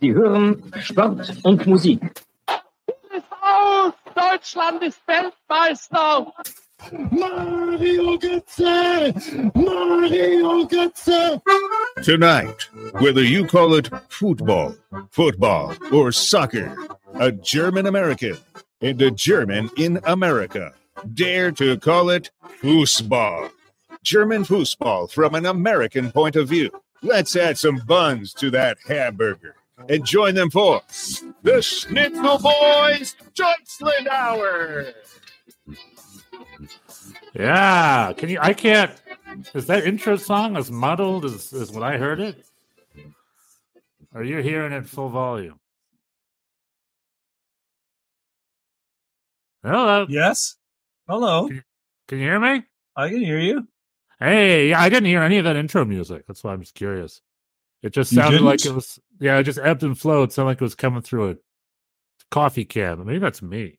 Sie hören Sport und Musik. ist aus! Deutschland ist Weltmeister! Mario Götze! Mario Götze! Tonight, whether you call it football, football, or soccer, a German American and a German in America dare to call it foosball. German foosball from an American point of view. Let's add some buns to that hamburger and join them for the Schnitzel Boys Deutschland Hour. Yeah, can you? I can't. Is that intro song as muddled as, as when I heard it? Are you hearing it full volume? Hello, Yes. Hello. can you hear me? I can hear you. Hey, yeah, I didn't hear any of that intro music. That's why I'm just curious. It just sounded like it was, yeah, it just ebbed and flowed. Sounded like it was coming through a coffee can. Maybe that's me.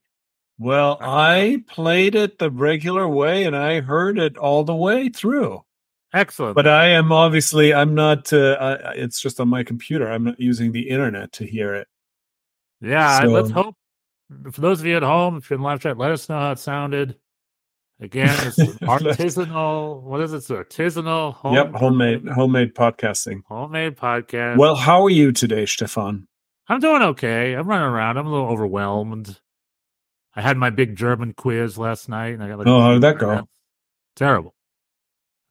Well, I played it the regular way and I heard it all the way through. Excellent. But I am obviously I'm not uh, I, it's just on my computer. I'm not using the internet to hear it. Yeah, I- let's hope. For those of you at home, if you're in live chat, let us know how it sounded. Again, it's artisanal. What is it? It's artisanal. Home, yep, homemade homemade podcasting. homemade podcast. Well, how are you today, Stefan? I'm doing okay. I'm running around. I'm a little overwhelmed. I had my big German quiz last night, and I got like Oh, how did that go? Terrible.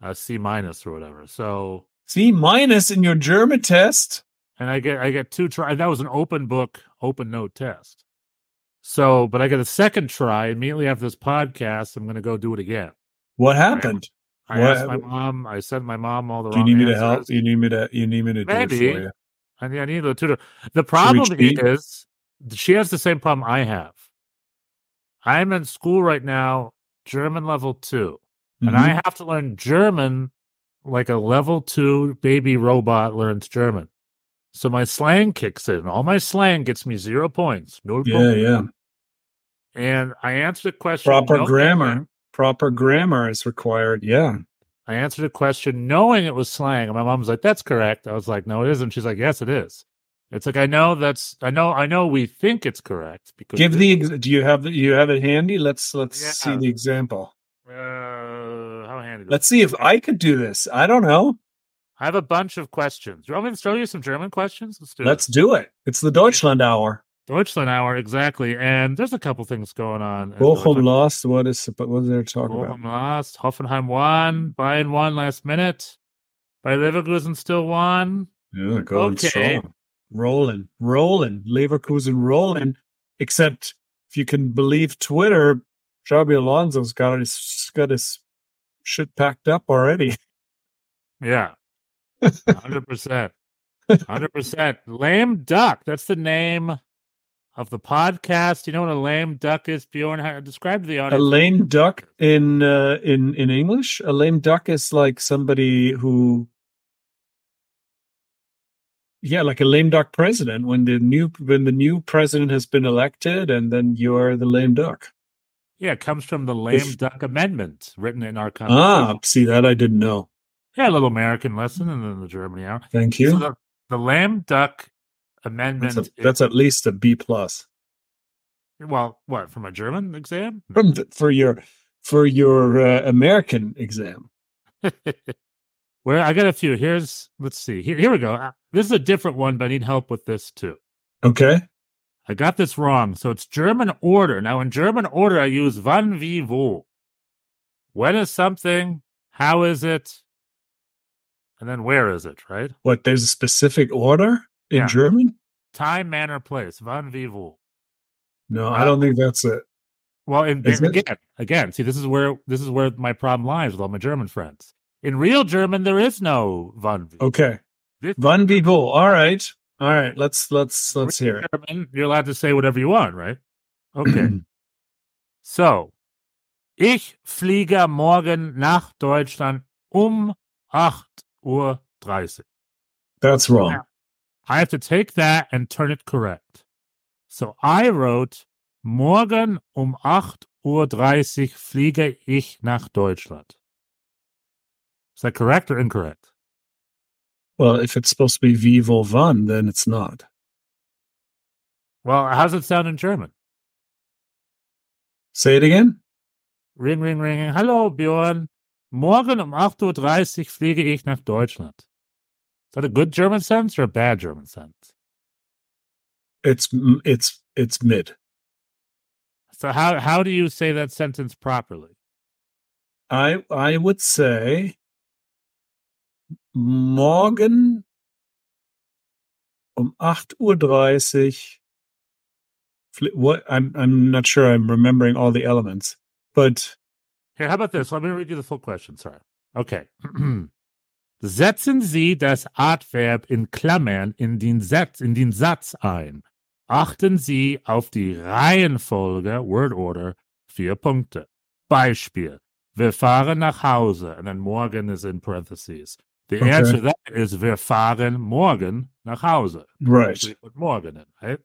Uh, C minus or whatever. So, C minus in your German test. and I get I get two try. That was an open book, open note test. So, but I get a second try immediately after this podcast. I'm going to go do it again. What happened? I What- asked my mom. I sent my mom all the Do you need me to help? You need me to you need me to do it Maybe. for you. I need, I need a tutor. The problem is she has the same problem I have. I'm in school right now, German level 2 and Mhm. I have to learn German like a level two baby robot learns German. So my slang kicks in. All my slang gets me zero points. No yeah. And I answered a question. Proper grammar. Proper grammar is required. Yeah. I answered a question knowing it was slang. And my mom was like, that's correct. I was like, no, it isn't. She's like, yes, it is. It's like, I know that's, I know, I know we think it's correct because. Give the ex- do you have the, you have it handy? Let's let's Yeah. see the example. uh, how handy. Let's see if I could do this. I don't know. I have a bunch of questions. You want me to show you some German questions? Let's do it. Let's do it. It's the Deutschland hour. Deutschland hour, exactly. And there's a couple things going on. in Bochum Deutschland. lost. What is what is there to talk about? Bochum lost. Hoffenheim won. Bayern won last minute. Bayer Leverkusen still won. Yeah, going Okay. strong. Rolling, rolling. Leverkusen rolling. Except if you can believe Twitter, Xabi Alonso's got his got his shit packed up already. Yeah. 100%. 100%. Lame Duck. That's the name of the podcast. You know what a lame duck is, Bjorn? How, describe to the audience. A lame duck in uh, in in English. A lame duck is like somebody who, yeah, like a lame duck president. When the new when the new president has been elected, and then you're the lame duck. Yeah, it comes from the Lame If- Duck Amendment written in our Constitution. Ah, see that I didn't know. Yeah, a little American lesson and then the Germany hour. Thank So you. the, the Lame Duck Amendment. That's, a, that's at least a B plus well, what from a German exam? from the, for your for your uh, American exam. Where I got a few. Here's let's see. Here, here we go. Uh, This is a different one, but I need help with this too. Okay. I got this wrong. So it's German order. Now in German order, I use wann, wie, wo. When is something? How is it? And then where is it? Right? What? There's a specific order in Yeah. German? Time, manner, place. Wie, wo. No, I don't think that's it. Well, in, Is it? again, again, see, this is where this is where my problem lies with all my German friends. In real German, there is no wann, wie. Okay. This- Van Vivo. All right. All right. Let's let's let's hear it. German, you're allowed to say whatever you want, right? Okay. so, ich fliege morgen nach Deutschland um 8 Uhr 30. That's wrong. I have to take that and turn it correct. So I wrote, morgen um 8 Uhr 30 fliege ich nach Deutschland. Is that correct or incorrect? Well, if it's supposed to be Vivo wann, then it's not. Well, how's it sound in German? Say it again. Ring, ring, ring. Hallo, Björn. Morgen um 8.30 Uhr fliege ich nach Deutschland. That a good German sentence or a bad German sentence? It's it's it's mid. So how how do you say that sentence properly? I I would say morgen um 8.30 Uhr. fli- What I'm I'm not sure I'm remembering all the elements, but Here, how about this? Let me read you the full question. Sorry. Okay. Setzen Sie das Adverb in Klammern in den, Satz, in den Satz ein. Achten Sie auf die Reihenfolge, Word Order, vier Punkte. Beispiel. Wir fahren nach Hause. And then morgen is in parentheses. The Okay. answer to that is wir fahren morgen nach Hause. right. Put morgen in, right?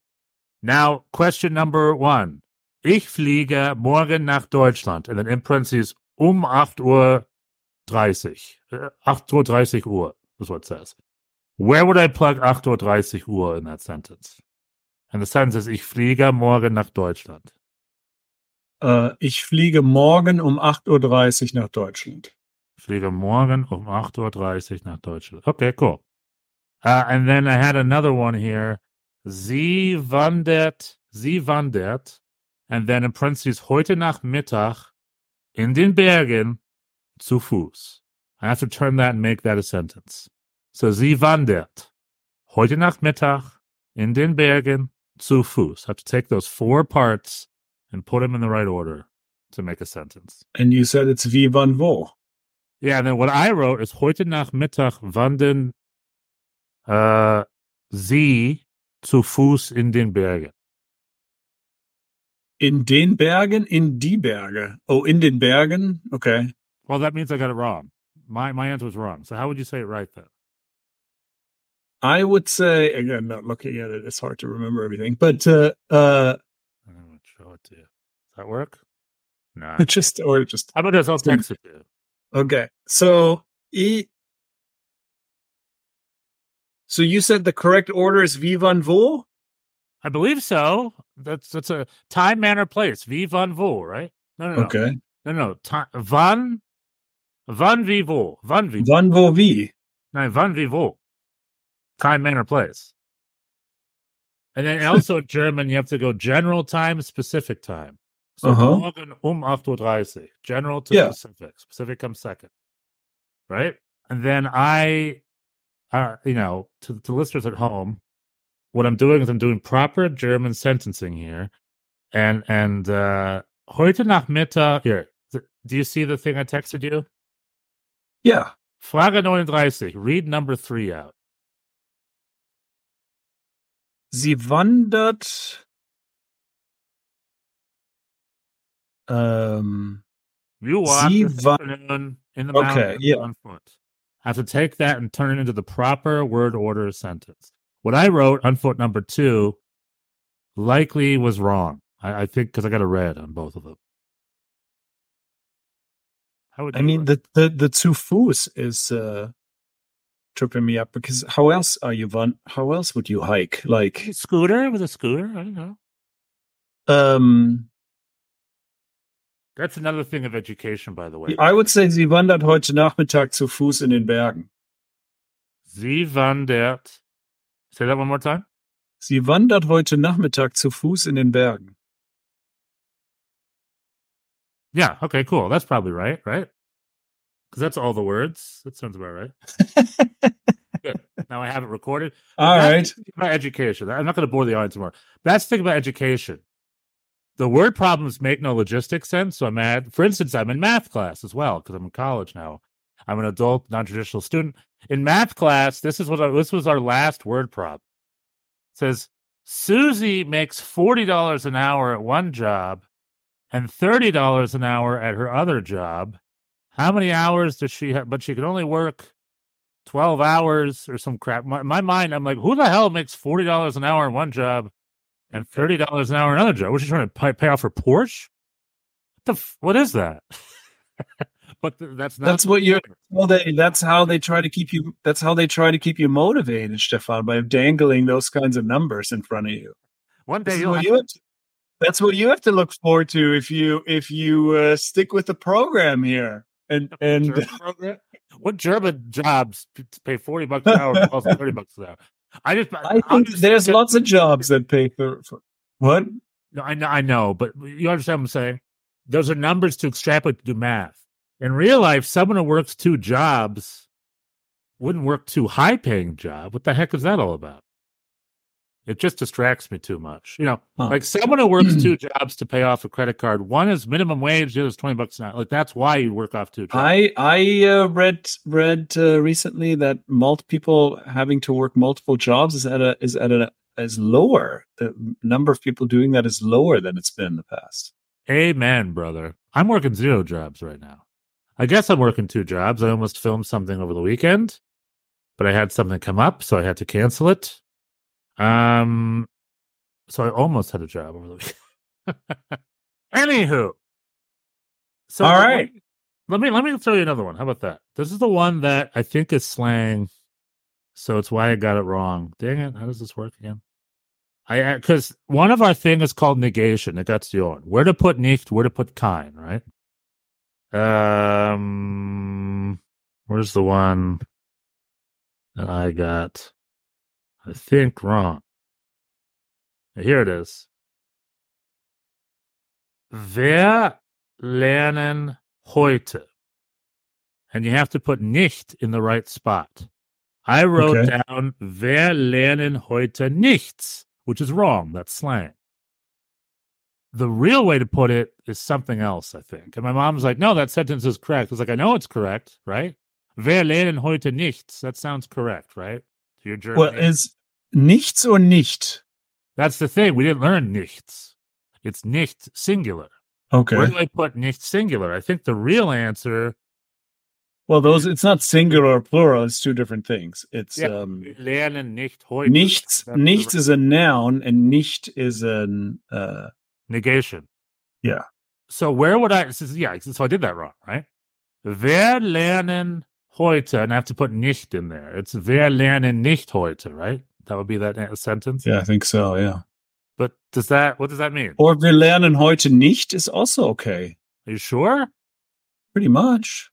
Now, question number one. Ich fliege morgen nach Deutschland. And then in parentheses um 8 Uhr 30. Uh, 8 Uhr 30 Uhr is what it says. Where would I plug 8 Uhr 30 Uhr in that sentence? And the sentence is ich fliege morgen nach Deutschland. Äh, ich fliege morgen um 8.30 Uhr nach Deutschland. Ich fliege morgen um 8 Uhr 30 nach Deutschland. Okay, cool. Uh, and then I had another one here. Sie wandert, sie wandert, and then in parentheses heute Nachmittag in den Bergen zu Fuß. I have to turn that and make that a sentence. So sie wandert heute Nachmittag in den Bergen zu Fuß. I have to take those four parts and put them in the right order to make a sentence. And you said it's wie wann wo. Yeah, and then what I wrote is heute Nachmittag wandern äh, sie zu Fuß in den Bergen. In den Bergen, in die Berge. Oh, in den Bergen. Okay. Well, that means I got it wrong. My my answer was wrong. So how would you say it right then? I would say again, not looking at it, it's hard to remember everything. But uh uh I'm gonna show it to you. Does that work? No. just or just How about this? I'll text it to you. okay. So e So you said the correct order is wie wann wo? I believe so. That's that's a time, manner, place. Wie, wann, wo, right? No, no, no. Okay. No, no. Time, wann, wann, wie, wo. Wann, wie. Wann wo wie? Nein, wann, wie, wo. Time, manner, place. And then also in German, you have to go general time, specific time. So Uh-huh. morgen um 8.30 Uhr. General to Yeah. specific. Specific comes second. Right? And then I, uh, you know, to, to listeners at home, what I'm doing is I'm doing proper German sentencing here. And, and, uh, heute Nachmittag, here, do you see the thing I texted you? Yeah. Frage 39. Read number three out. Sie wandert ähm You walk Sie wa- in the Okay, yeah. on foot. I have to take that and turn it into the proper word order sentence. What I wrote on foot number two likely was wrong. I, I think because I got a red on both of them. How would I mean the the the two Fuß is uh tripping me up because how else are you van how else would you hike? Like scooter with a scooter? I don't know. um That's another thing of education, by the way. I would say sie wandert heute Nachmittag zu Fuß in den Bergen. Sie wandert. Say that one more time. Sie wandert heute Nachmittag zu Fuß in den Bergen. Yeah. Okay. Cool. That's probably right. Right. Because that's all the words. That sounds about right. Good. Now I have it recorded. All right. about education. I'm not going to bore the audience more. That's the thing about education. The word problems make no logistic sense. So I'm at, for instance, I'm in math class as well because I'm in college now. I'm an adult, non-traditional student. In math class, this is what our, this was our last word problem. It says Susie makes forty dollars an hour at one job and thirty dollars an hour at her other job. How many hours does she have? But she can only work 12 hours or some crap. My, my mind, I'm like, who the hell makes $40 an hour in one job and $30 an hour in another job? What, she trying to pay, pay off her Porsche? What, the f- what is that? but th- that's not. That's what you're well they that's how they try to keep you that's how they try to keep you motivated, Stefan, by dangling those kinds of numbers in front of you. One day you'll have you that's what you have to look forward to if you if you uh, stick with the program here. And and German program. What German jobs pay forty bucks an hour, and thirty bucks an hour? I just, I think just there's thinking- lots of jobs that pay for, for what? No, I know, I know, but you understand what I'm saying? Those are numbers to extrapolate to do math. In real life, someone who works two jobs wouldn't work two high paying job. What the heck is that all about? It just distracts me too much. You know, Huh. like someone who works two jobs to pay off a credit card. One is minimum wage, the other is twenty bucks an hour. Like that's why you work off two jobs. I I uh, read read uh, recently that multi people having to work multiple jobs is at a is at a is lower. The number of people doing that is lower than it's been in the past. Amen, brother. I'm working zero jobs right now. I guess I'm working two jobs. I almost filmed something over the weekend, but I had something come up, so I had to cancel it. Um, so I almost had a job over the weekend. Anywho, so all right, let me let me throw you another one. How about that? This is the one that I think is slang, so it's why I got it wrong. Dang it! How does this work again? I because one of our thing is called negation. It got you on where to put nicht, where to put kein, right? Um, where's the one that I got? I think wrong. Here it is. Wer lernen heute? And you have to put nicht in the right spot. I wrote Okay. down Wer lernen heute nichts, which is wrong. That's slang. The real way to put it is something else, I think. And my mom's like, no, that sentence is correct. I was like, I know it's correct, right? Wer lernen heute nichts? That sounds correct, right? To your German. Well, is nichts or nicht? That's the thing. We didn't learn nichts. It's nicht singular. Okay. Where do I put nicht singular? I think the real answer Well, those it's not singular or plural. It's two different things. It's Yeah. um, lernen nicht heute. nichts. That's Nichts is a noun, and nicht is an uh, negation. Yeah. So where would I? This is, yeah. So I did that wrong, right? Wer lernen heute? And I have to put nicht in there. It's wer lernen nicht heute, right? That would be that sentence. yeah, I think so. Yeah. But does that? What does that mean? Or wir lernen heute nicht is also okay. Are you sure? Pretty much.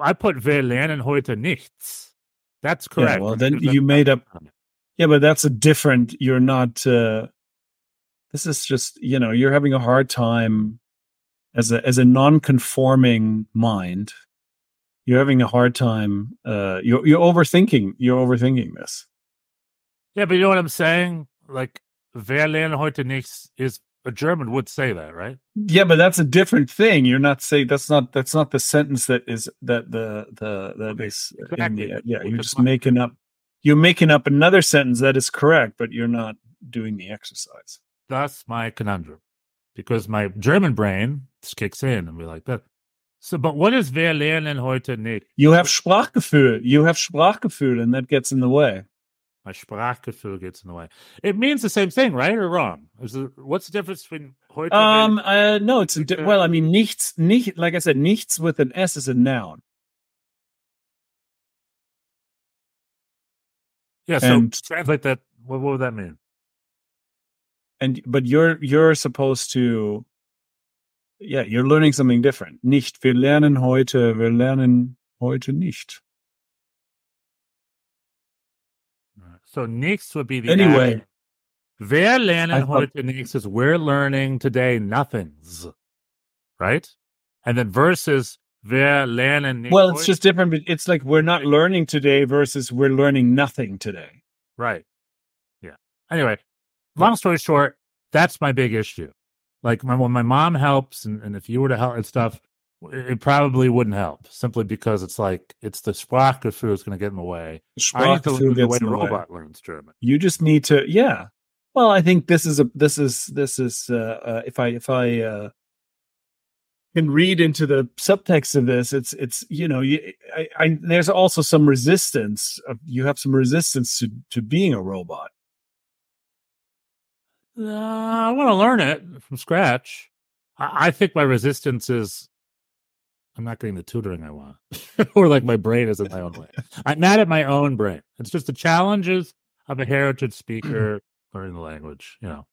I put wer lernen heute nichts. That's correct. well, then you made up- Yeah, but that's a different. You're not. Uh, this is just you know you're having a hard time as a as a non-conforming mind. You're having a hard time. Uh, you're you're overthinking. You're overthinking this. Yeah, but you know what I'm saying? Like wer lernen heute nichts is a German would say that, right? Yeah, but that's a different thing. You're not saying that's not that's not the sentence that is that the the that is exactly. the, yeah. You're just making up. You're making up another sentence that is correct, but you're not doing the exercise. That's my conundrum. Because my German brain just kicks in and be like that. So, but what is wer lernen heute nicht? You have Sprachgefühl. You have Sprachgefühl, and that gets in the way. My Sprachgefühl gets in the way. It means the same thing, right or wrong? Is it, what's the difference between heute? Um, uh, no, it's a di- well. I mean, nichts, nicht, like I said, nichts with an S is a noun. yeah, so and- translate that. What, what would that mean? and but you're you're supposed to yeah you're learning something different nicht wir lernen heute wir lernen heute nicht So nichts would be the Anyway. action. Wer lernen I heute nichts is we're learning today nothings, right? And then versus wer lernen nicht well it's just different but it's like we're not learning today versus we're learning nothing today Right. Yeah. Anyway, long story short, that's my big issue. Like my, when my mom helps, and, and if you were to help and stuff, it probably wouldn't help simply because it's like it's the Sprachgefühl is going to get in the way. I need to Sprachgefühl learn the way the way. robot learns German. you just need to yeah well i think this is a this is this is uh, uh if i if i uh can read into the subtext of this it's it's you know you, I, I there's also some resistance of, you have some resistance to to being a robot Uh, I want to learn it from scratch. I, I think my resistance is I'm not getting the tutoring I want, or like my brain is in my own way. I'm mad at my own brain. It's just the challenges of a heritage speaker learning the language. You know,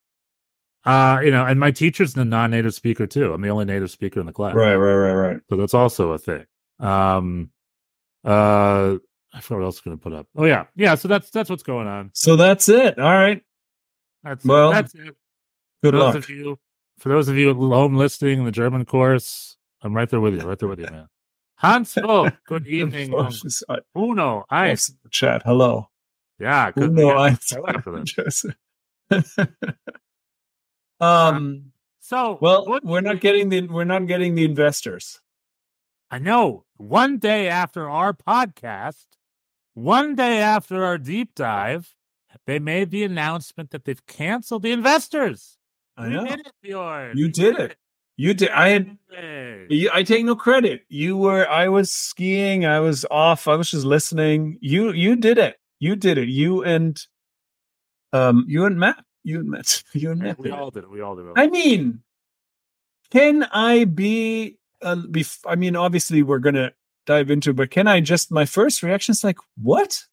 Uh, you know, and my teacher's a non-native speaker too. I'm the only native speaker in the class. Right, right, right, right. So that's also a thing. Um, uh, I forgot what else I'm going to put up. Oh yeah, yeah. So that's that's what's going on. So that's it. All right. That's Well, that's it. Good for those of you, for those of you at home listening in the German course, I'm right there with you. Right there with you, man. Hans, oh, good evening. um, I- Uno, ice. Chat. Hello. Yeah, good. Uno, we got- ice. I like that. Um. So Well, what- we're not getting the we're not getting the investors. I know. One day after our podcast, one day after our deep dive, they made the announcement that they've canceled the investors. I know did it. You did it. you did. I had. I take no credit. You were. I was skiing. I was off. I was just listening. You. You did it. You did it. You and. Um. You and Matt. You and Matt. You and Matt. We all did it. We all did it. I mean, can I be? Uh, bef- I mean, obviously, we're gonna dive into, it, but can I just? My first reaction is like, what?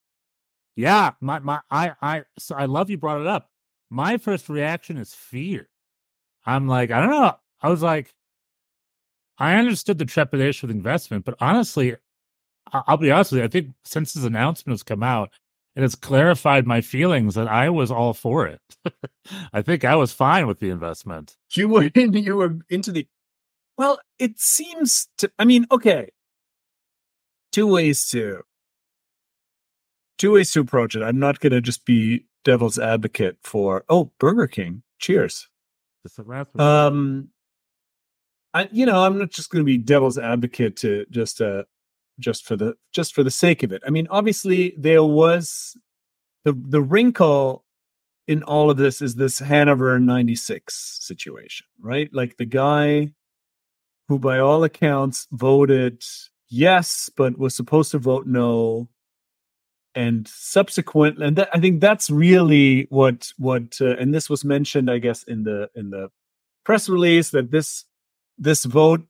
Yeah, my my I I so I love you brought it up. My first reaction is fear. I'm like, I don't know. I was like, I understood the trepidation with investment, but honestly, I'll be honest with you. I think since this announcement has come out, it has clarified my feelings that I was all for it. I think I was fine with the investment. You were in. You were into the. Well, it seems to. I mean, okay. Two ways to. Two ways to approach it. I'm not gonna just be devil's advocate for. Oh, Burger King. Cheers. Um, I you know I'm not just going to be devil's advocate to just uh just for the just for the sake of it. I mean, obviously there was the the wrinkle in all of this is this Hanover '96 situation, right? Like the guy who, by all accounts, voted yes, but was supposed to vote no. And subsequent and that, I think that's really what what, uh, and this was mentioned, I guess, in the in the press release that this this vote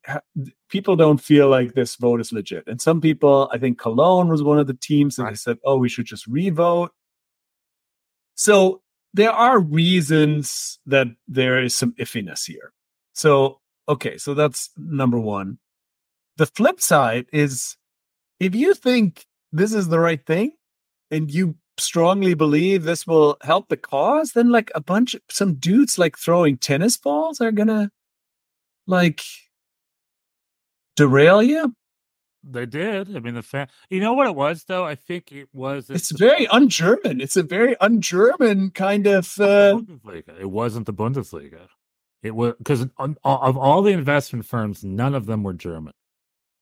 people don't feel like this vote is legit. And some people i think cologne was one of the teams and they Right. said oh we should just revote. So there are reasons that there is some iffiness here. So okay so that's number one. The flip side is if you think this is the right thing and you strongly believe this will help the cause then like a bunch of some dudes like throwing tennis balls are gonna like derail you they did. I mean, the fan. You know what it was though? I think it was. it's very un-german it's a very un-german kind of uh Bundesliga. It wasn't the Bundesliga. It was because of all the investment firms, none of them were German.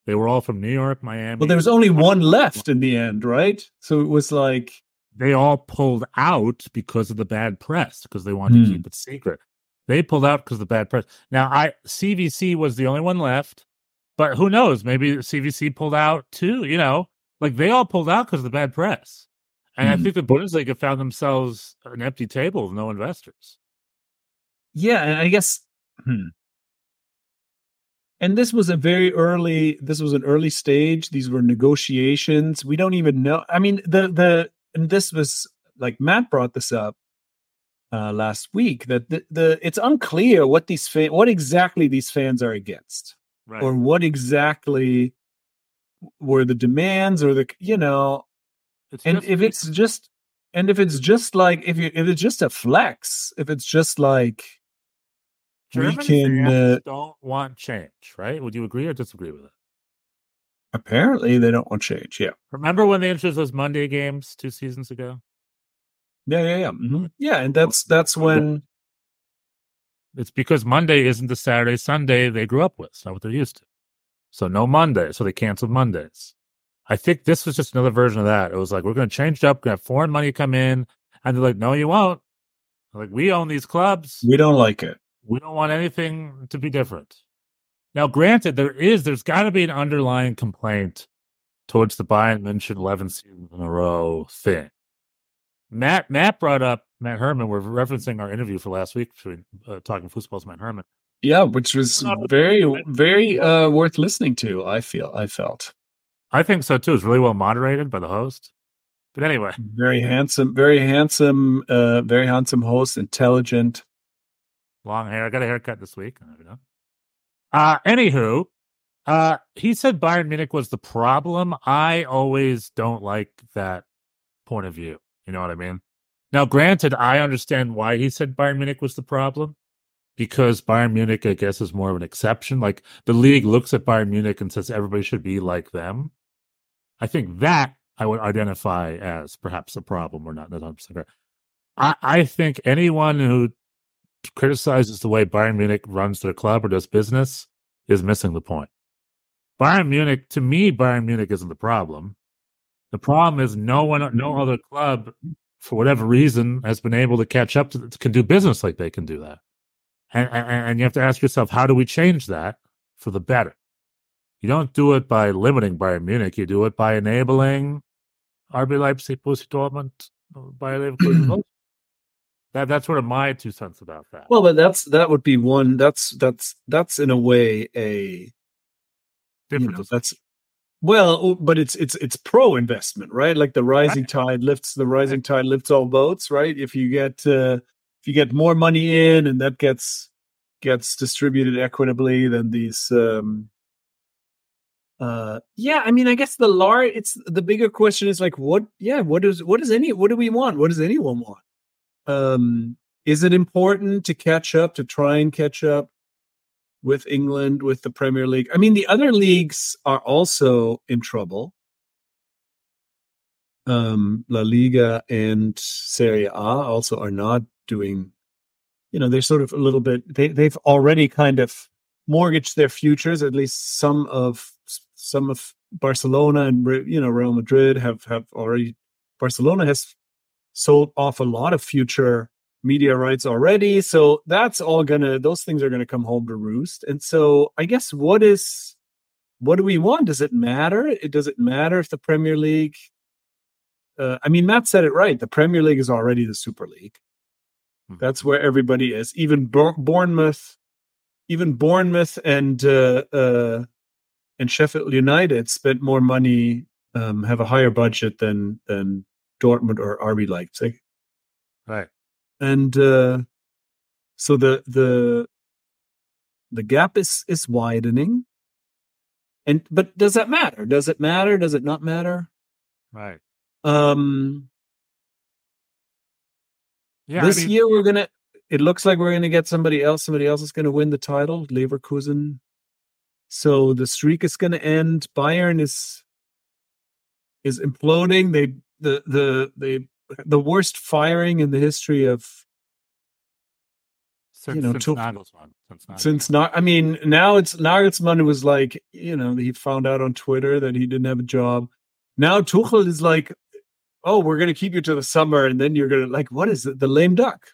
They were all from New York, Miami. well there was only one left in the end right so it was like They all pulled out because of the bad press because they wanted Hmm. to keep it secret. They pulled out because of the bad press. Now, I CVC was the only one left, but who knows? Maybe CVC pulled out too. You know, like they all pulled out because of the bad press. And I Hmm. think the Bundesliga found themselves an empty table with no investors. yeah and i guess hmm. And this was a very early this was an early stage. These were negotiations. We don't even know i mean the the and this was like matt brought this up uh last week that the, the it's unclear what these fan what exactly these fans are against. Right. or what exactly were the demands or the you know It's and if it's just and if it's just like if you if it's just a flex if it's just like German we can uh, don't want change, right? Would you agree or disagree with it? apparently they don't want change yeah Remember when they introduced those Monday games two seasons ago? yeah yeah yeah mhm. yeah and that's that's when It's because Monday isn't the Saturday Sunday they grew up with. It's not what they're used to. So no Monday. So they canceled Mondays. I think this was just another version of that. It was like we're going to change it up. We're going to have foreign money come in, and they're like, "No, you won't." Like we own these clubs. we don't like it We don't want anything to be different. Now, granted, there is there's got to be an underlying complaint towards the Bayern München 11 seasons in a row thing. Matt Matt brought up Matt Herman. We're referencing our interview for last week between uh, talking football's Matt Herman. yeah which was very very uh worth listening to i feel i felt I think so too. It's really well moderated by the host. But anyway, very handsome very handsome uh very handsome host intelligent long hair. I got a haircut this week. I know. Uh, anywho, uh, he said Bayern Munich was the problem. I always don't like that point of view. You know what I mean? Now, granted, I understand why he said Bayern Munich was the problem because Bayern Munich, I guess, is more of an exception. Like the league looks at Bayern Munich and says everybody should be like them. I think that I would identify as perhaps a problem or not. Not 100% fair. I, I think anyone who criticizes the way Bayern Munich runs their club or does business is missing the point. Bayern Munich, to me, Bayern Munich isn't the problem. The problem is no one, no other club, for whatever reason, has been able to catch up to can do business like they can do that. And, and, and you have to ask yourself, how do we change that for the better? You don't do it by limiting Bayern Munich. You do it by enabling RB Leipzig, Borussia Dortmund, Bayer Leverkusen. that that's sort of my two cents about that. Well, but that's that would be one. That's that's that's in a way a Different. you know, that's well, but it's it's it's pro investment, right? Like the rising tide lifts the rising tide lifts all boats, right? If you get uh, if you get more money in and that gets gets distributed equitably, then these um uh yeah i mean i guess the large it's the bigger question is like what yeah what is what does any what do we want what does anyone want um is it important to catch up to try and catch up with england with the premier league? I mean the other leagues are also in trouble. Um la liga and serie a also are not doing you know they're sort of a little bit they they've already kind of mortgaged their futures at least some of some of barcelona and you know real madrid have have already barcelona has sold off a lot of future media rights already. So that's all gonna those things are gonna come home to roost. And so i guess what is what do we want? Does it matter? It does it matter if the premier league uh, i mean matt said it right. The premier league is already the super league. That's where everybody is. Even Bour- Bournemouth, even Bournemouth and uh, uh, and Sheffield United spent more money, um, have a higher budget than than Dortmund or RB Leipzig, Right. and uh, so the the the gap is is widening. And but does that matter? Does it matter? Does it not matter? Right. Um, Yeah. I this mean, year we're gonna. It looks like we're gonna get somebody else. Somebody else is gonna win the title. Leverkusen. So the streak is gonna end. Bayern is is imploding. They the the they the worst firing in the history of since, you know, since to- Nagelsmann. Since, Nagelsmann. since not. I mean, now it's Nagelsmann was like you know he found out on Twitter that he didn't have a job. Now Tuchel is like, oh, we're gonna keep you to the summer, and then you're gonna like, what is it? The lame duck.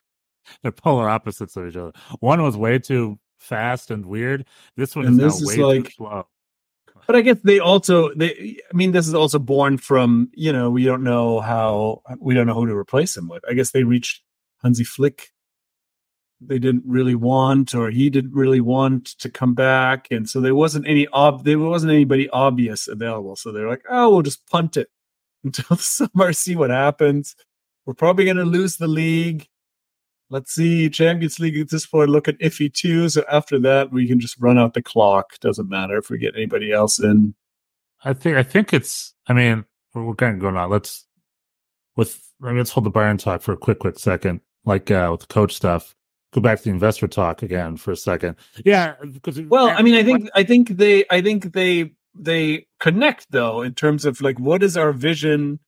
They're polar opposites of each other. One was way too fast and weird. This one And is this now is way like- too slow. But I guess they also they I mean this is also born from, you know, we don't know how we don't know who to replace him with. I guess they reached Hansi Flick. They didn't really want or he didn't really want to come back and so there wasn't any ob there wasn't anybody obvious available. So they're like, "Oh, we'll just punt it until the summer see what happens. We're probably going to lose the league. Let's see, Champions League at this point looking iffy too. So after that, we can just run out the clock. Doesn't matter if we get anybody else in. I think I think it's. I mean, we're, we're kind of going on. Let's with. I mean, let's hold the Bayern talk for a quick, quick second. Like uh, with the coach stuff. Go back to the investor talk again for a second. Yeah, because Well, I mean, I think I think they I think they they connect though in terms of like what is our vision.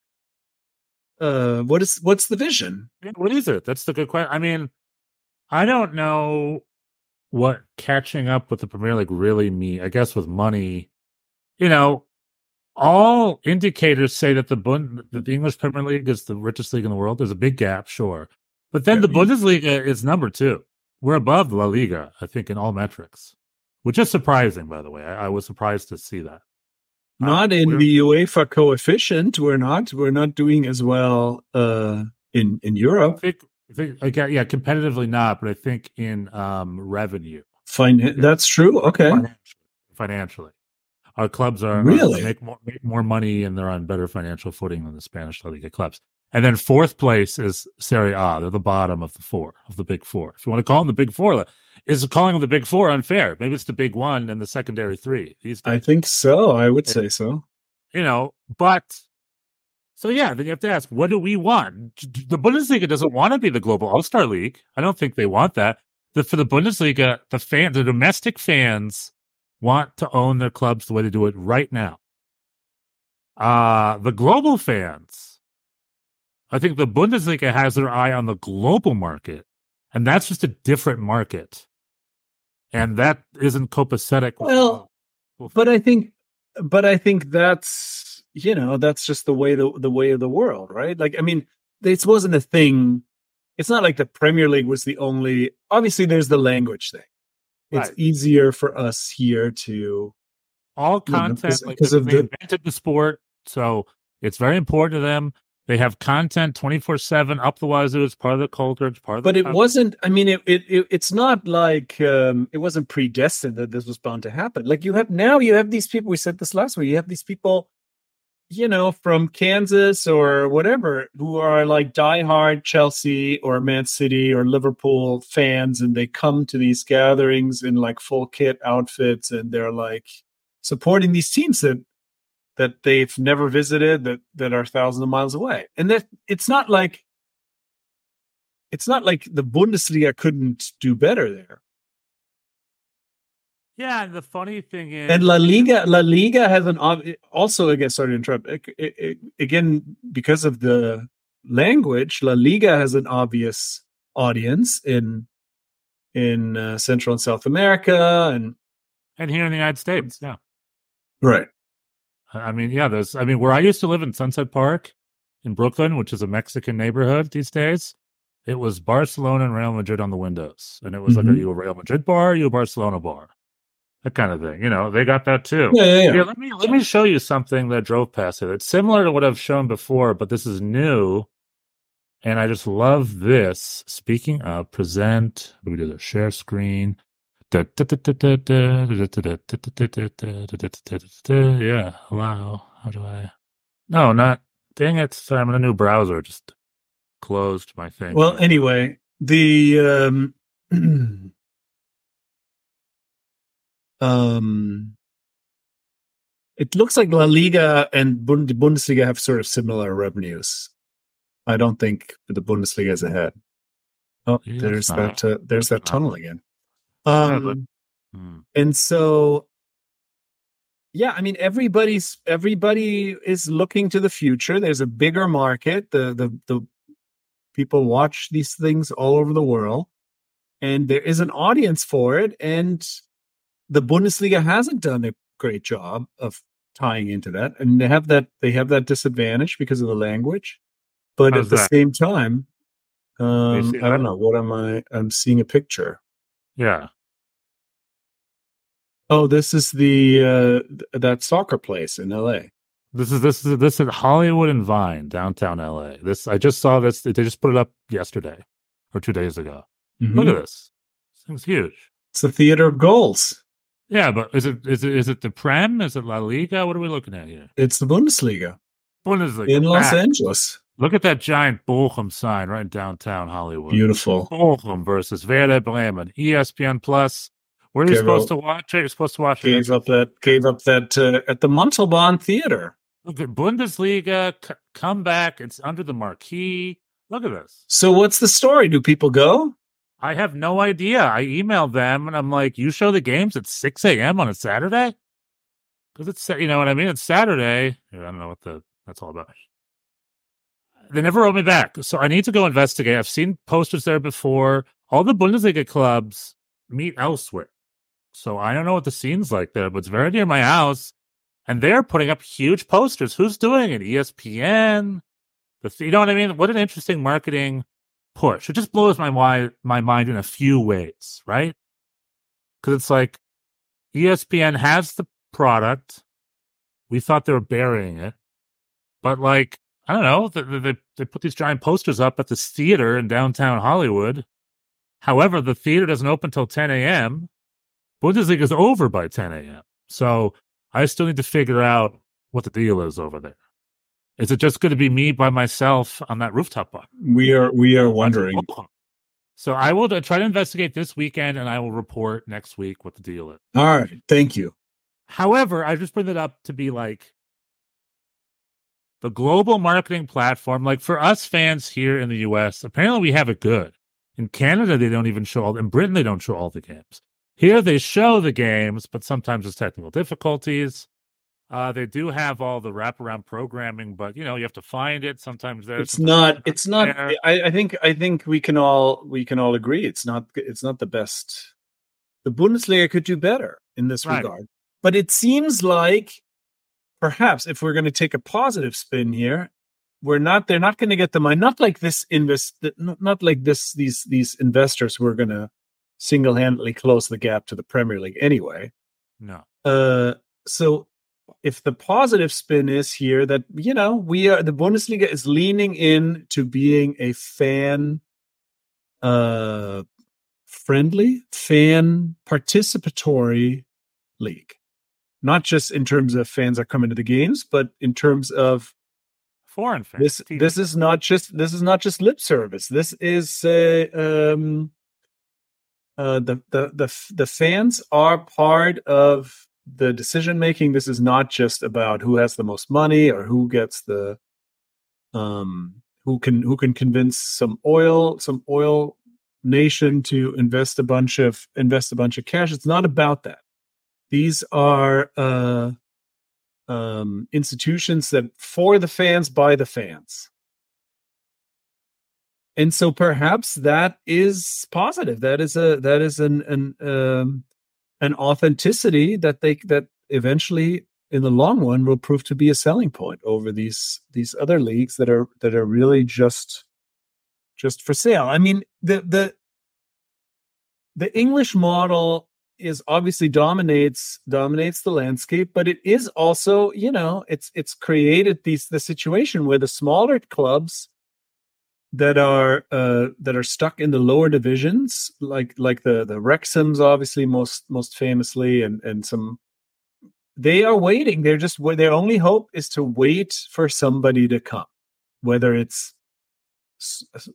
Uh, what is what's the vision? What is it? That's the good question. I mean, I don't know what catching up with the Premier League really mean. I guess with money, you know, all indicators say that the Bund, that the English Premier League is the richest league in the world. There's a big gap, sure, but then Yeah, the Bundesliga is number two. We're above La Liga, I think, in all metrics, which is surprising. By the way, I, I was surprised to see that. Uh, Not in the UEFA coefficient. We're not. We're not doing as well uh, in in I Europe. think, I think, okay, yeah, competitively not, but I think in um, revenue. Fine, that's true. Okay. financially. financially. Our clubs are Really? make more make more money and they're on better financial footing than the Spanish La Liga clubs. And then fourth place is Serie A. They're the bottom of the four, of the big four. If you want to call them the big four, is calling them the big four unfair? Maybe it's the big one and the secondary three. These I think so. I would say so. You know, but so yeah, then you have to ask, what do we want? The Bundesliga doesn't want to be the global All Star League. I don't think they want that. The, for the Bundesliga, the fan, the domestic fans want to own their clubs the way they do it right now. Uh the global fans, I think the Bundesliga has their eye on the global market, and that's just a different market. And that isn't copacetic. Well, but I think, but I think that's you know that's just the way the the way of the world, right? Like, I mean, this wasn't a thing. It's not like the Premier League was the only. Obviously, there's the language thing. It's Right. easier for us here to all you know, content 'cause- like 'cause they of the- invented the sport so it's very important to them they have content 24-7 up the wazoo it's part of the culture it's part of the but it wasn't i mean it, it, it it's not like um it wasn't predestined that this was bound to happen. Like you have now you have these people we said this last week you have these people you know from kansas or whatever who are like diehard chelsea or man city or liverpool fans and they come to these gatherings in like full kit outfits and they're like supporting these teams that that they've never visited that that are thousands of miles away and that it's not like it's not like the Bundesliga couldn't do better there. yeah and the funny thing is And La Liga, La Liga has an also again. Sorry to interrupt. Ag- ag- Again, because of the language, La Liga has an obvious audience in in uh, Central and South America, and and here in the united states yeah right. I mean yeah there's i mean where i used to live in sunset park in brooklyn which is a mexican neighborhood these days it was barcelona and real madrid on the windows and it was like Mhm. are you a real madrid bar are you a barcelona bar that kind of thing you know they got that too Yeah, yeah, yeah. Here, let me let me show you something that drove past it. It's similar to what I've shown before, but this is new, and I just love this. Speaking of present, we do the share screen. Yeah, hello. How do I? No, not. Dang it! I'm in a new browser. Just closed my thing. Well, anyway, the um, um, it looks like La Liga and Bund- Bundesliga have sort of similar revenues. I don't think the Bundesliga is ahead. Oh, Yeah, there's that. Uh, there's that tunnel again. Um, Hmm. and so, yeah, I mean, everybody's everybody is looking to the future. There's a bigger market. The the the people watch these things all over the world, and there is an audience for it. And the Bundesliga hasn't done a great job of tying into that, and they have that they have that disadvantage because of the language. But How's at the that? same time, um, I don't know. What am I? I'm seeing a picture. yeah. Oh, this is the uh th- that soccer place in L.A. This is this is this is Hollywood and Vine, downtown LA. This I just saw this. They just put it up yesterday or two days ago. Look Mhm. at this. This thing's huge. It's the theater of goals. Yeah, but is it is it is it the Prem? Is it La Liga? What are we looking at here? It's the Bundesliga Bundesliga. in Los back. Angeles. Look at that giant Bochum sign right in downtown Hollywood. Beautiful. Bochum versus Werder Bremen. ESPN Plus. Where are you supposed to watch it? You're supposed to watch it. Gave up that. Gave up that uh, at the Montalban Theater. Look at Bundesliga. C- come back. It's under the marquee. Look at this. So what's the story? Do people go? I have no idea. I emailed them and I'm like, you show the games at 6 a.m. on a Saturday? Because it's, you know what I mean? It's Saturday. I don't know what the that's all about. They never wrote me back. So I need to go investigate. I've seen posters there before. All the Bundesliga clubs meet elsewhere. So I don't know what the scene's like there, but it's very near my house. And they're putting up huge posters. Who's doing it? ESPN. The, you know what I mean? What an interesting marketing push. It just blows my wi- my mind in a few ways, right? Because it's like ESPN has the product. We thought they were burying it, but like I don't know, they, they they put these giant posters up at this theater in downtown Hollywood. However, the theater doesn't open till 10 a.m. Bundesliga is over by 10 a.m. So I still need to figure out what the deal is over there. Is it just going to be me by myself on that rooftop bar? We are we are wondering. So I will try to investigate this weekend, and I will report next week what the deal is. All right, thank you. However, I just bring it up to be like the global marketing platform. Like for us fans here in the U.S., apparently we have it good. In Canada, they don't even show all. In Britain, they don't show all the games. Here, they show the games, but sometimes there's technical difficulties. Uh, they do have all the wraparound programming, but you know you have to find it. Sometimes there's It's not. It's not. I, I think. I think we can all we can all agree. It's not. It's not the best. The Bundesliga could do better in this Right. regard, but it seems like perhaps if we're going to take a positive spin here, we're not. They're not going to get the money. Not like this invest. Not not like this. These these investors who are going to single handedly close the gap to the Premier League anyway. no. Uh, so if the positive spin is here that you know we are the Bundesliga is leaning in to being a fan uh friendly fan participatory league not just in terms of fans are coming to the games but in terms of Foreign fans. this TV. this is not just this is not just lip service this is uh, um uh the, the the the fans are part of the decision making. This is not just about who has the most money or who gets the um who can who can convince some oil some oil nation to invest a bunch of invest a bunch of cash. It's not about that. These are uh um institutions that for the fans by the fans and so perhaps that is positive. That is a that is an an um an authenticity that they that eventually in the long run will prove to be a selling point over these these other leagues that are that are really just just for sale. I mean the the the english model is obviously dominates dominates the landscape but it is also you know it's it's created these the situation where the smaller clubs that are uh that are stuck in the lower divisions like like the the Wrexhams obviously most most famously and and some they are waiting. They're just their only hope is to wait for somebody to come whether it's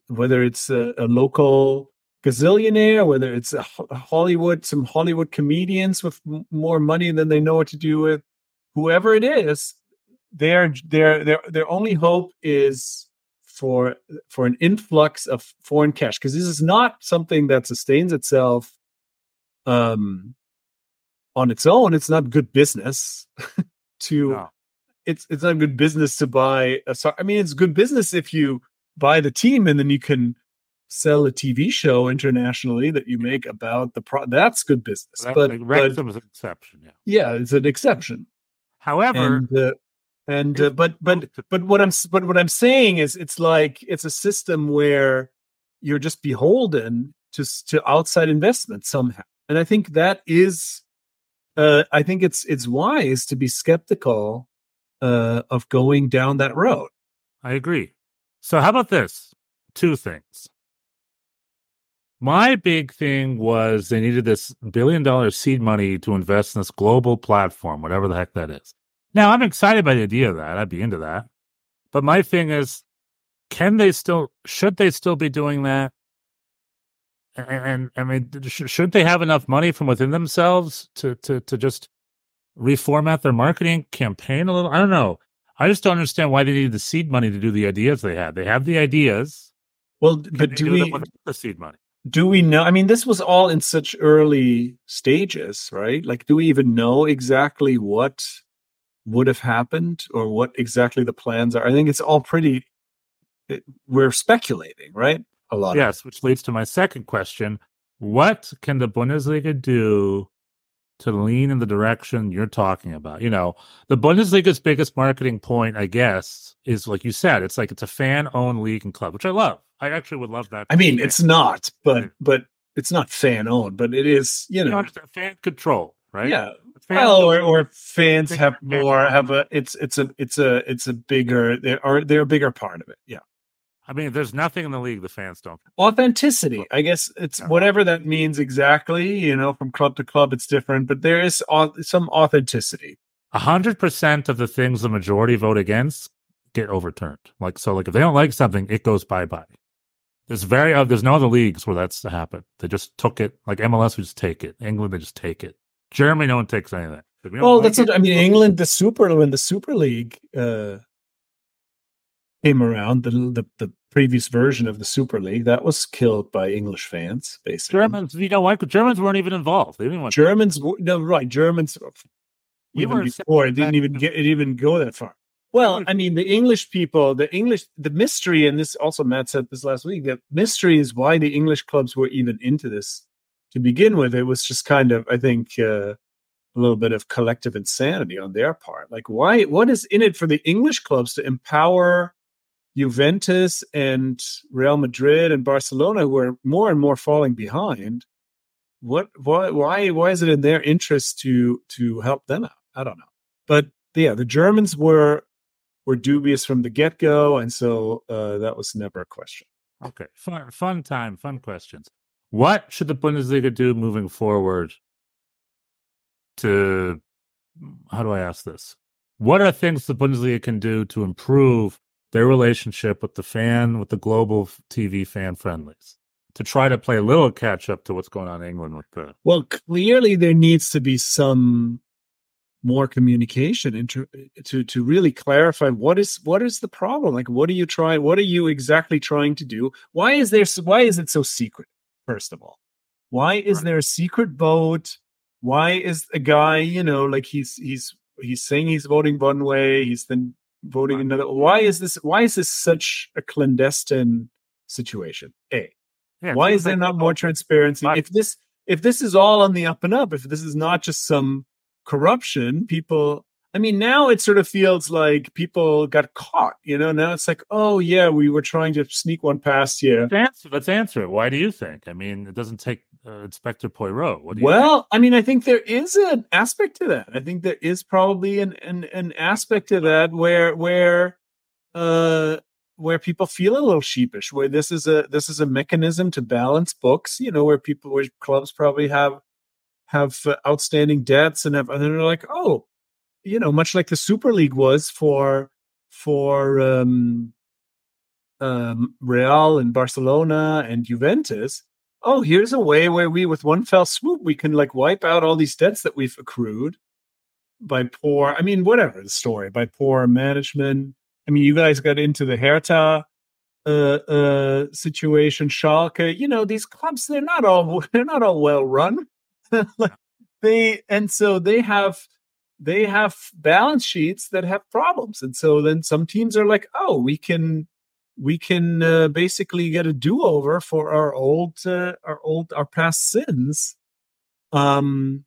whether it's a, a local gazillionaire whether it's a hollywood some hollywood comedians with m- more money than they know what to do with. Whoever it is their their their their only hope is for for an influx of foreign cash because this is not something that sustains itself um on its own it's not good business to No. it's it's not good business to buy a i mean it's good business if you buy the team and then you can sell a tv show internationally that you make about the pro that's good business That, but, like, but is an exception. Yeah. yeah it's an exception However, and uh, and uh, but but but what i'm but what i'm saying is it's like it's a system where you're just beholden to to outside investment somehow and i think that is uh i think it's it's wise to be skeptical uh of going down that road I agree. So how about this? Two things. My big thing was they needed this billion dollar seed money to invest in this global platform, whatever the heck that is. Now I'm excited by the idea of that. I'd be into that. But my thing is, can they still should they still be doing that? And, and I mean, sh- shouldn't they have enough money from within themselves to to to just reformat their marketing campaign a little? I don't know. I just don't understand why they needed the seed money to do the ideas they had. They have the ideas, well can but do do we the seed money? do we know i mean this was all in such early stages right like do we even know exactly what would have happened or what exactly the plans are i think it's all pretty it, we're speculating right a lot of Yes, which leads to my second question: What can the Bundesliga do to lean in the direction you're talking about? You know, the Bundesliga's biggest marketing point, I guess, is like you said, it's like it's a fan-owned league and club, which I love. I actually would love that. i mean it's not but but it's not fan owned but it is you You know fan control, right? yeah well or, or fans have more have a it's it's a it's a it's a bigger they are they're a bigger part of it yeah I mean, there's nothing in the league the fans don't. authenticity i guess it's whatever that means exactly you know from club to club it's different but there is some authenticity A hundred percent of the things the majority vote against get overturned. Like so, like if they don't like something, it goes bye bye. There's very uh, there's no other leagues where that's happened. They just took it. Like MLS, would just take it. England, they just take it. Germany, no one takes anything. If we Well, like that's it, I mean. England, the Super when the Super League uh, came around, the, the the previous version of the Super League that was killed by English fans. Basically, Germans, you know, like Germans weren't even involved. They didn't want. Germans, no, right? Germans, We even were before it didn't even get it even go that far. Well, I mean, the English people, the English, the mystery, and this also Matt said this last week. The mystery is why the English clubs were even into this to begin with. It was just kind of, I think, uh, a little bit of collective insanity on their part. Like, why? What is in it for the English clubs to empower Juventus and Real Madrid and Barcelona, who are more and more falling behind? What? Why? Why? Why is it in their interest to to help them out? I don't know. But yeah, the Germans were were dubious from the get go, and so uh, that was never a question. Okay, fun, fun time, fun questions. What should the Bundesliga do moving forward? To how do I ask this? What are things the Bundesliga can do to improve their relationship with the fan, with the global TV fan friendlies, to try to play a little catch up to what's going on in England with the Well, clearly there needs to be some more communication into to to really clarify what is what is the problem. Like, what are you trying? What are you exactly trying to do? Why is there? Why is it so secret? First of all, why is Right. there a secret vote? Why is a guy, you know, like he's he's he's saying he's voting one way, he's then voting Right. another. Why is this? Why is this such a clandestine situation? A. yeah, Why is there not more transparency? If this if this is all on the up and up, if this is not just some corruption, people I mean now it sort of feels like people got caught, you know. Now it's like, oh yeah, we were trying to sneak one past here. Let's answer, let's answer it. Why do you think? I mean, it doesn't take uh, Inspector Poirot. What do you Well, I mean, I think there is an aspect to that. I think there is probably an an, an aspect to that where where uh where people feel a little sheepish, where this is a this is a mechanism to balance books, you know, where people where clubs probably have have uh, outstanding debts and have and they're like, oh, you know, much like the Super League was for for um um Real and Barcelona and Juventus oh, here's a way where we, with one fell swoop, we can like wipe out all these debts that we've accrued by poor, I mean, whatever the story, by poor management. I mean, you guys got into the Hertha uh, uh, situation, Schalke. You know, these clubs, they're not all, they're not all well run. like they, and so they have, they have balance sheets that have problems. And so then some teams are like, oh, we can, we can uh, basically get a do-over for our old uh, our old our past sins. Um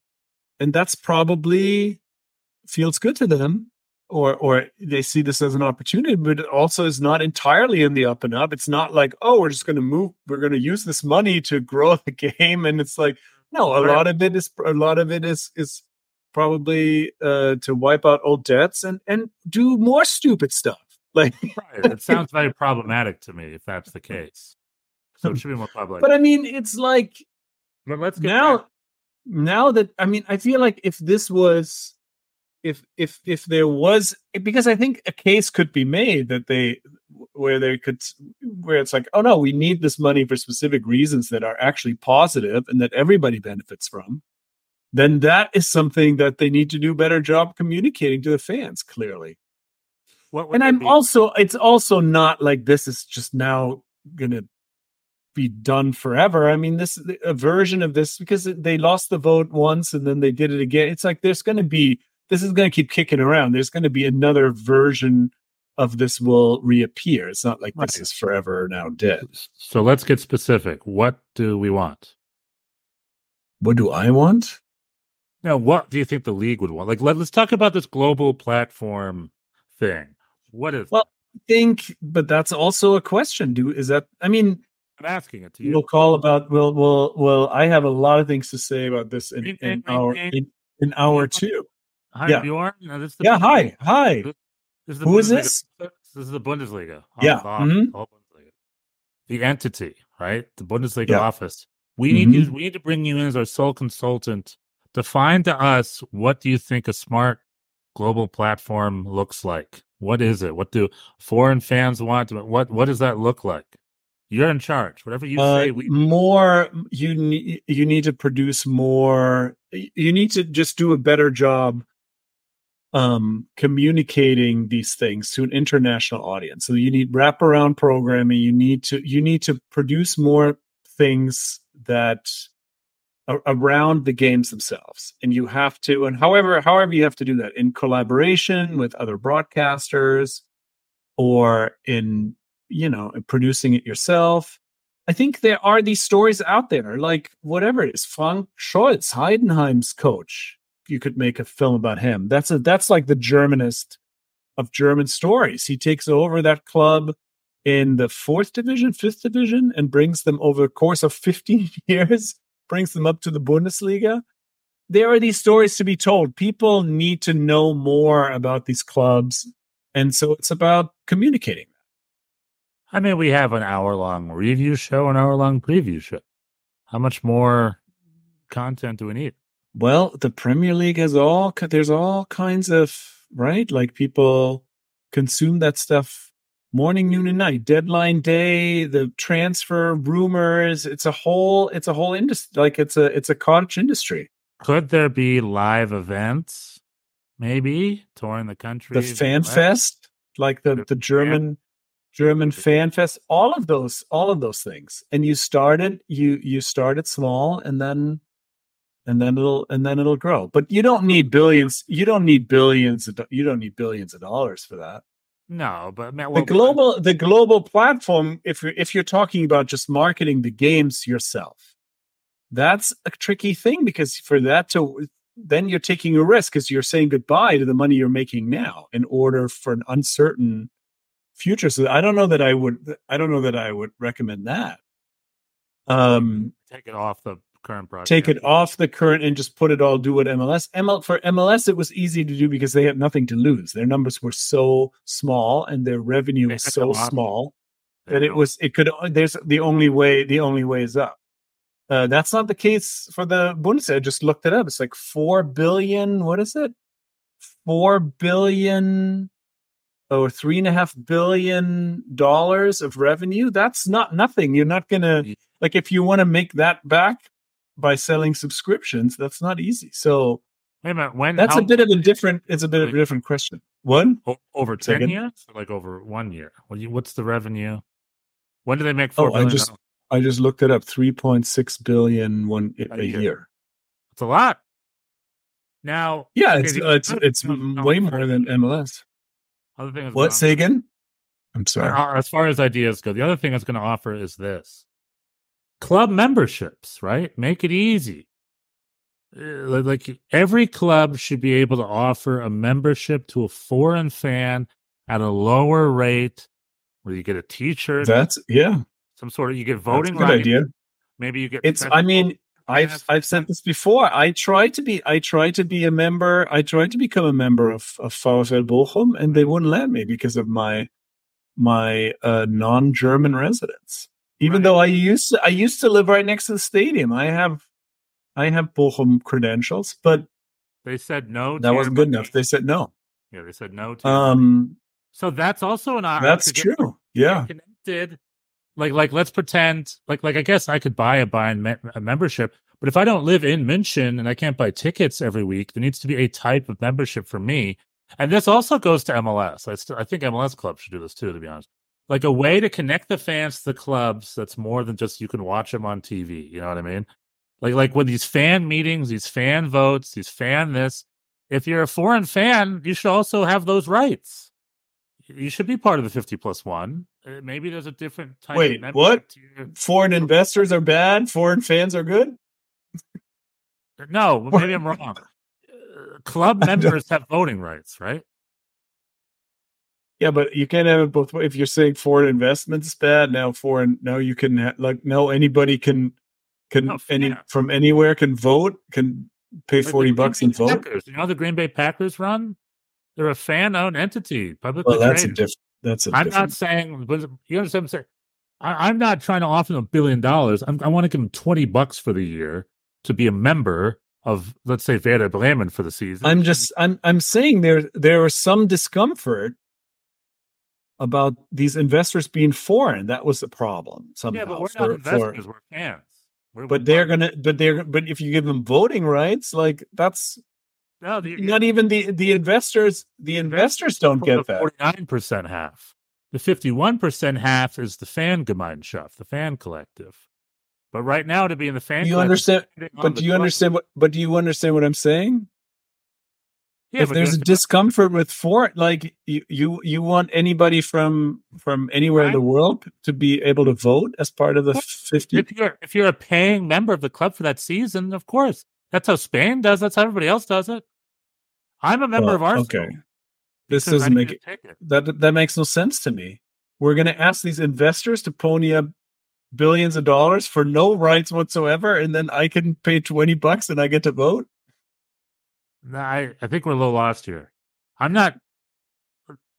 and that's probably feels good to them or or they see this as an opportunity but it also is not entirely in the up and up. It's not like oh we're just going to move we're going to use this money to grow the game. And it's like no a lot of it is a lot of it is is probably uh to wipe out old debts and and do more stupid stuff like Right. It sounds very problematic to me if that's the case. So it should be more public. but i mean it's like But let's get now back- now that i mean i feel like if this was if if if there was because i think a case could be made that they where they could where it's like oh no we need this money for specific reasons that are actually positive and that everybody benefits from then that is something that they need to do a better job communicating to the fans clearly. What and i'm be- also it's also not like this is just now gonna be done forever. I mean this a version of this because they lost the vote once and then they did it again. It's like there's gonna be this is gonna keep kicking around. There's gonna be another version of this will reappear. It's not like this is forever now dead. So let's get specific. What do we want? what do i want Now, what do you think the league would want? Like, let, let's talk about this global platform thing. What is? Well, I think but that's also a question do is that i mean I'm asking it to you. we'll call about we'll we'll well i have a lot of things to say about this in, in ring, our in, in hour two Hi, yeah. Bjorn. Now, this is the yeah hi Bundesliga. hi This is the Who is Bundesliga. this? This is the Bundesliga. Yeah, mhm. Bundesliga. The entity, right? The Bundesliga Yeah. office. We need Mhm. you. We need to bring you in as our sole consultant. Define to us what do you think a smart global platform looks like? What is it? What do foreign fans want? What what does that look like? You're in charge. Whatever you Uh, say, we more you need you need to produce more you need to just do a better job um communicating these things to an international audience so you need wraparound programming you need to you need to produce more things that around the games themselves and you have to and however however you have to do that in collaboration with other broadcasters or in you know producing it yourself I think there are these stories out there, like whatever it is, Frank Scholz, Heidenheim's coach. You could make a film about him. That's a that's like the Germanist of German stories. He takes over that club in the fourth division, fifth division, and brings them over the course of 15 years, brings them up to the Bundesliga. There are these stories to be told. People need to know more about these clubs. And so it's about communicating. I mean, we have an hour long review show, an hour long preview show. How much more content do we need? Well, the Premier League has all there's all kinds of right, like people consume that stuff morning, noon, and night. Deadline day, the transfer rumors. It's a whole it's a whole industry. Like it's a it's a cottage industry. Could there be live events? Maybe touring the country. The fan fest, like the the German German fan fest. All of those, all of those things. And you started you you started small, and then and then it'll and then it'll grow. But you don't need billions. You don't need billions. Of, you don't need billions of dollars for that. No, but man, the global the global platform. If you're if you're talking about just marketing the games yourself, that's a tricky thing because for that to then you're taking a risk because you're saying goodbye to the money you're making now in order for an uncertain future. So I don't know that I would. I don't know that I would recommend that. Um, take it off the current project. take it off the current and just put it all do what MLS ML for MLS it was easy to do because they had nothing to lose. Their numbers were so small and their revenue was so small that it was it could there's the only way the only way is up. Uh, that's not the case for the Bundesliga. I just looked it up. It's like four billion. What is it? Four billion or three and a half billion dollars of revenue. That's not nothing. You're not gonna like if you want to make that back by selling subscriptions. That's not easy. So Wait a minute. When that's how- a bit of a different. It's a bit of a different question. One over ten years, or like over one year. What's the revenue? When do they make Oh, four I just- dollars? I just looked it up. Three point six billion one a year. It's a lot. Now, Yeah, okay, it's uh, it's it's thing I was gonna way more than MLS. Other thing I was What? again? I'm sorry. As far as ideas go, the other thing I was going to offer is this club memberships, right? Make it easy. Uh, Like every club should be able to offer a membership to a foreign fan at a lower rate where you get a t shirt, That's yeah. some sort of, you get That's a voting good idea. Maybe you get. It's. I mean, I've I've said this before. I tried to be. I tried to be a member. I tried to become a member of of VfL Bochum, and they wouldn't let me because of my my uh, non-German residence. Even Right. though I used to, I used to live right next to the stadium. I have I have Bochum credentials, but they said no. to that wasn't good enough. They said no. Yeah, they said no to. Um, so that's also an option. that's get true. Yeah. connected. Like, like, let's pretend, like, like, I guess I could buy a buy me- a membership, but if I don't live in München and I can't buy tickets every week, there needs to be a type of membership for me. And this also goes to MLS. I, st- I think MLS clubs should do this too, to be honest. Like a way to connect the fans to the clubs that's more than just you can watch them on TV. You know what I mean? Like, like with these fan meetings, these fan votes, these fan this. If you're a foreign fan, you should also have those rights. You should be part of the 50 plus one. Uh, Maybe there's a different type Wait, what? Foreign investors are bad. Foreign fans are good. No, maybe I'm wrong. Uh, Club members have voting rights, right? Yeah, but you can't have it both ways. If you're saying foreign investments bad, now foreign now you can ha- like no anybody can can No, any fair. from anywhere can vote can pay forty Green bucks Bay and vote. Packers. You know how the Green Bay Packers run? They're a fan owned entity, publicly Well, that's a traded. different. That's a I'm different. not saying, but you understand what I'm saying? I, I'm not trying to offer them a billion dollars. I'm, I want to give them 20 bucks for the year to be a member of, let's say, Werder Bremen for the season. I'm just I'm I'm saying there there was some discomfort about these investors being foreign. That was the problem somehow. Yeah, but we're not for- investors. We're fans. We're, but they're gonna, but they're, but if you give them voting rights, like that's no, the, not even the the investors. The investors don't get that. Forty-nine percent half. The fifty-one percent half is the fan Gemeinschaft, the fan collective. But right now, to be in the fan, you collective, understand? But do you understand what? But do you understand what I'm saying? Yeah, if there's a discomfort with foreign, like you, you, you want anybody from from anywhere in the world to be able to vote as part of the fifty. if you're if you're a paying member of the club for that season, of course, that's how Spain does. That's how everybody else does it. I'm a member Well, of oh, Arsenal. Okay, this doesn't make it. That that makes no sense to me. We're going to ask these investors to pony up billions of dollars for no rights whatsoever, and then I can pay twenty bucks and I get to vote. No, I, I think we're a little lost here. I'm not.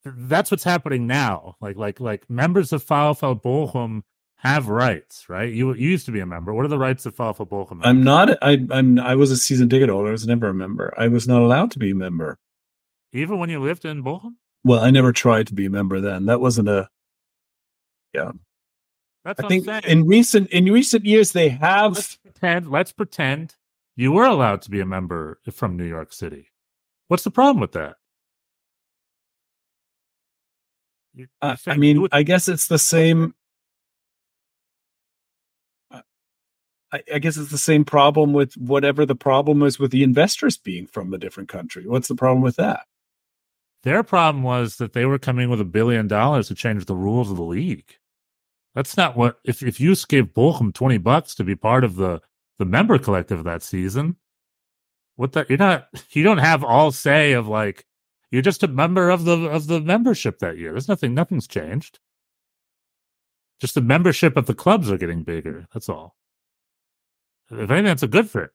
That's what's happening now. Like like like members of VfL Bochum have rights, right? You you used to be a member. What are the rights of VfL Bochum? I'm not. I I'm. I was a season ticket holder. I was never a member. I was not allowed to be a member. Even when you lived in Bochum, Well, I never tried to be a member then. That wasn't a. Yeah. That's I think in recent in recent years they have. let's pretend. Let's pretend you were allowed to be a member from New York City. What's the problem with that? You I, I think you mean, would- I guess it's the same. Uh, I, I guess it's the same problem with whatever the problem is with the investors being from a different country. What's the problem with that? Their problem was that they were coming with a billion dollars to change the rules of the league. That's not what if if you gave Bochum twenty bucks to be part of the the member collective that season, what that you're not you don't have all say of like you're just a member of the of the membership that year. There's nothing nothing's changed. Just the membership of the clubs are getting bigger. That's all. If anything, that's a good fit.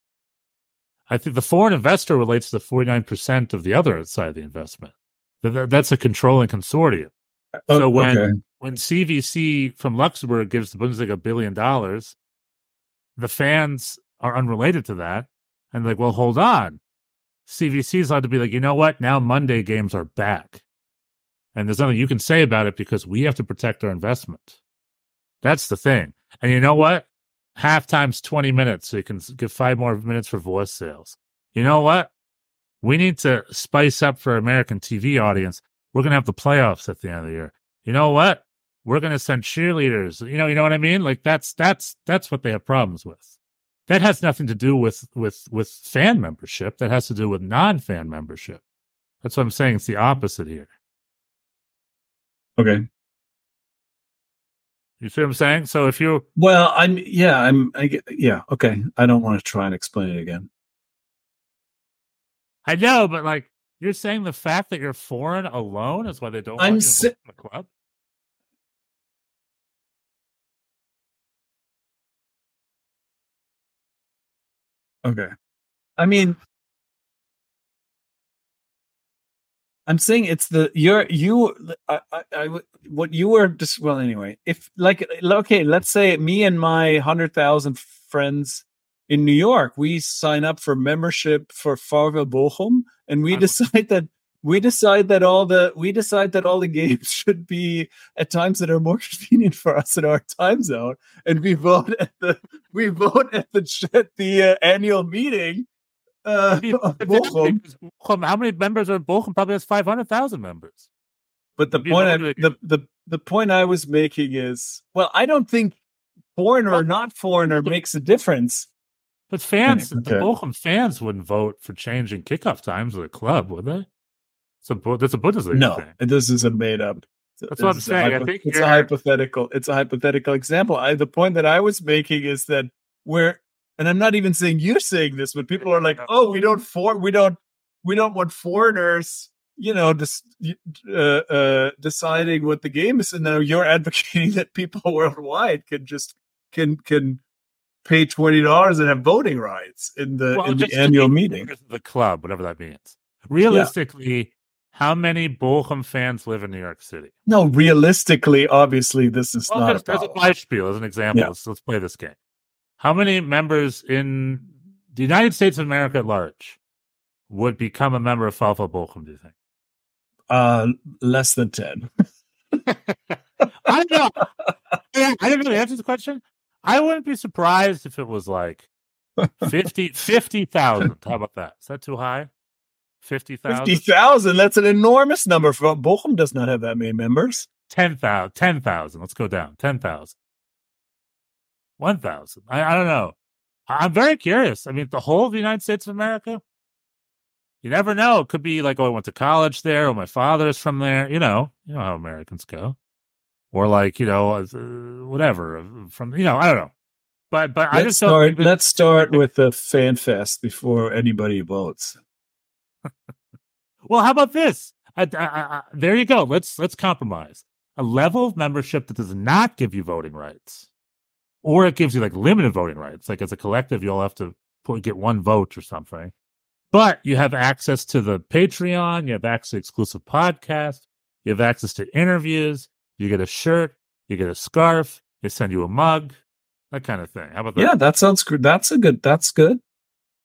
I think the foreign investor relates to the 49% of the other side of the investment. Th- th- That's a controlling consortium. Oh, so Oh, when okay. when CVC from Luxembourg gives the Bundesliga a billion dollars, the fans are unrelated to that, and like, well, hold on, CVC is allowed to be like, you know what? Now Monday games are back, and there's nothing you can say about it because we have to protect our investment. That's the thing, and you know what? Half time's twenty minutes, so you can give five more minutes for voice sales. You know what? We need to spice up for American TV audience. We're gonna have the playoffs at the end of the year. You know what? We're gonna send cheerleaders. You know, you know what I mean? Like that's that's that's what they have problems with. That has nothing to do with with with fan membership. That has to do with non-fan membership. That's what I'm saying. It's the opposite here. Okay. You see what I'm saying? So if you Well, I'm yeah, I'm I yeah, okay. I don't want to try and explain it again. I know, but like you're saying the fact that you're foreign alone is why they don't I'm si- the club. Okay. I mean I'm saying it's the you're you I, I, I what you were just well anyway if like okay let's say me and my hundred thousand friends in New York we sign up for membership for VfL Bochum and we I'm- decide that we decide that all the we decide that all the games should be at times that are more convenient for us in our time zone and we vote at the we vote at the at the uh, annual meeting uh, Bochum. Bochum, how many members are in Bochum? Probably has five hundred thousand members. But the point, I, the, the the point I was making is, well, I don't think foreigner or not foreigner makes a difference. But fans, the Okay. Bochum fans wouldn't vote for changing kickoff times of the club, would they? It's a, that's a Bundesliga No, thing. this is a made up. That's what I'm this is a saying. I think it's a hypothetical. It's a hypothetical example. I the point that I was making is that where, and I'm not even saying you're saying this, but people are like, oh, we don't for we don't we don't want foreigners, you know, just uh, uh, deciding what the game is, and now you're advocating that people worldwide can just can can pay twenty dollars and have voting rights in the Well, in the annual meeting. of The club, whatever that means. Realistically, how many Bochum fans live in New York City? No, realistically, obviously, this is Well, not as a as an example, Yeah. let's, let's play this game. How many members in the United States of America at large would become a member of VfL Bochum, do you think? Uh, less than ten. I don't know. I didn't really answer the question. I wouldn't be surprised if it was like 50 50,000. How about that? Is that too high? 50,000? 50,000. That's an enormous number. For Bochum does not have that many members. 10,000. 10,000. Let's go down. 10,000. 1,000. I, I don't know. I- I'm very curious. I mean, the whole of the United States of America, you never know. It could be like, oh, I went to college there, or my father's from there. You know, you know how Americans go. Or like, you know, uh, whatever uh, from, you know, I don't know. But, but I Let's just don't start, let's start with the fan fest before anybody votes. Well, how about this? I, I, I, there you go. Let's let's compromise. A level of membership that does not give you voting rights, or it gives you like limited voting rights. Like as a collective, you'll have to put, get one vote or something. But you have access to the Patreon. You have access to exclusive podcast. You have access to interviews. You get a shirt. You get a scarf. They send you a mug. That kind of thing. How about that? Yeah, that sounds good. That's a good. That's good.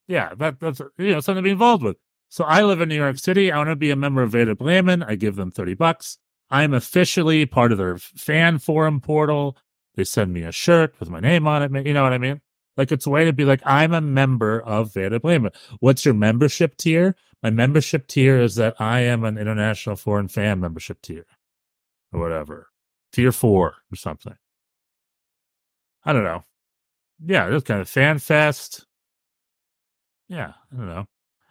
Yeah, that, that's you know something to be involved with. So I live in New York City. I want to be a member of Werder Bremen. I give them thirty bucks. I'm officially part of their fan forum portal. They send me a shirt with my name on it. You know what I mean? Like it's a way to be like I'm a member of Werder Bremen. What's your membership tier? My membership tier is that I am an international foreign fan membership tier, or whatever, tier four or something. I don't know. Yeah, it's kind of fan fest. Yeah, I don't know.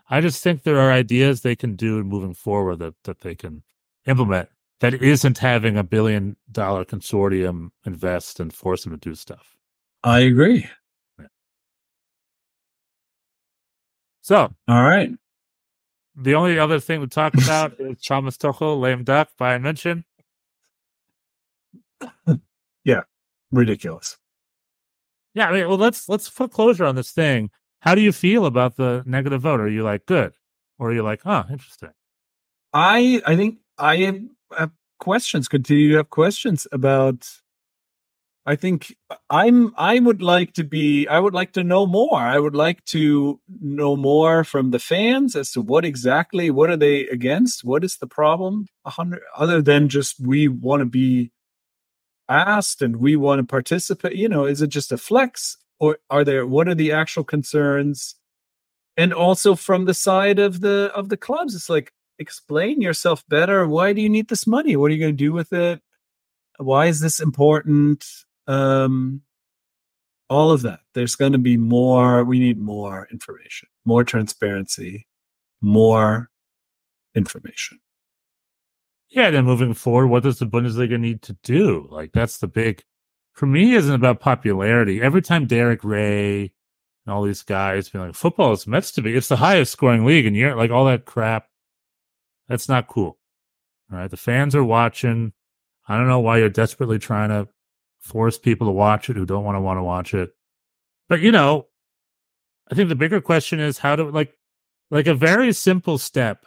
I just think there are ideas they can do moving forward that, that they can implement that isn't having a billion dollar consortium invest and force them to do stuff. I agree. So All right. the only other thing we talk about is Thomas Tuchel, lame duck, Bayern yeah, Ridiculous. Yeah, I mean, well, let's let's put closure on this thing. How do you feel about the negative vote? Are you like good, or are you like, oh, interesting? I I think I have, questions. Continue to have questions about. I think I'm. I would like to be. I would like to know more. I would like to know more from the fans as to what exactly what are they against. What is the problem? Hundred other than just we want to be asked and we want to participate. You know, is it just a flex or are there? What are the actual concerns? And also from the side of the of the clubs, it's like explain yourself better. Why do you need this money? What are you going to do with it? Why is this important? Um, all of that. There's going to be more. We need more information, more transparency, more information. Yeah, then moving forward, what does the Bundesliga need to do? Like that's the big for me isn't about popularity. Every time Derek Rae and all these guys be like, football is meant to be, it's the highest scoring league, and you're like all that crap. That's not cool. All right. The fans are watching. I don't know why you're desperately trying to force people to watch it who don't want to want to watch it. But you know, I think the bigger question is how to like like a very simple step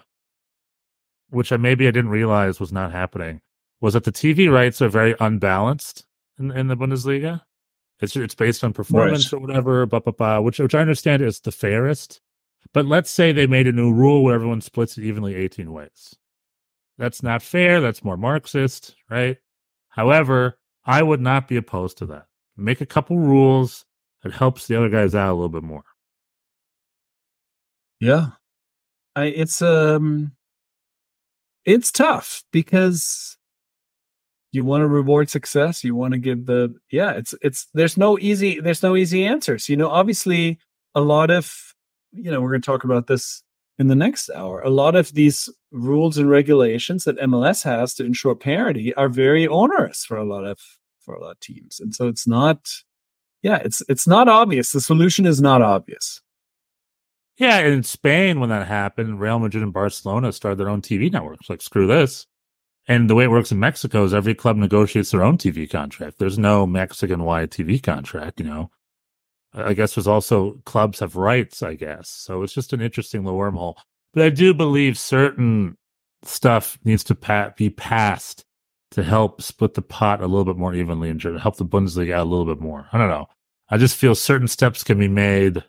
which I maybe I didn't realize was not happening, was that the TV rights are very unbalanced in, in the Bundesliga. It's it's based on performance or whatever, blah, blah, blah, which which I understand is the fairest. But let's say they made a new rule where everyone splits it evenly 18 ways. That's not fair. That's more Marxist, right? However, I would not be opposed to that. Make a couple rules that helps the other guys out a little bit more. Yeah. I it's um it's tough because you want to reward success, you want to give the yeah, it's it's there's no easy there's no easy answers. You know, obviously a lot of you know, we're going to talk about this in the next hour. A lot of these rules and regulations that MLS has to ensure parity are very onerous for a lot of for a lot of teams. And so it's not yeah, it's it's not obvious. The solution is not obvious. Yeah, in Spain, when that happened, Real Madrid and Barcelona started their own TV networks. Like, screw this. And the way it works in Mexico is every club negotiates their own TV contract. There's no Mexican wide TV contract, you know. I guess there's also clubs have rights, I guess. So it's just an interesting little wormhole. But I do believe certain stuff needs to pa- be passed to help split the pot a little bit more evenly and help the Bundesliga out a little bit more. I don't know. I just feel certain steps can be made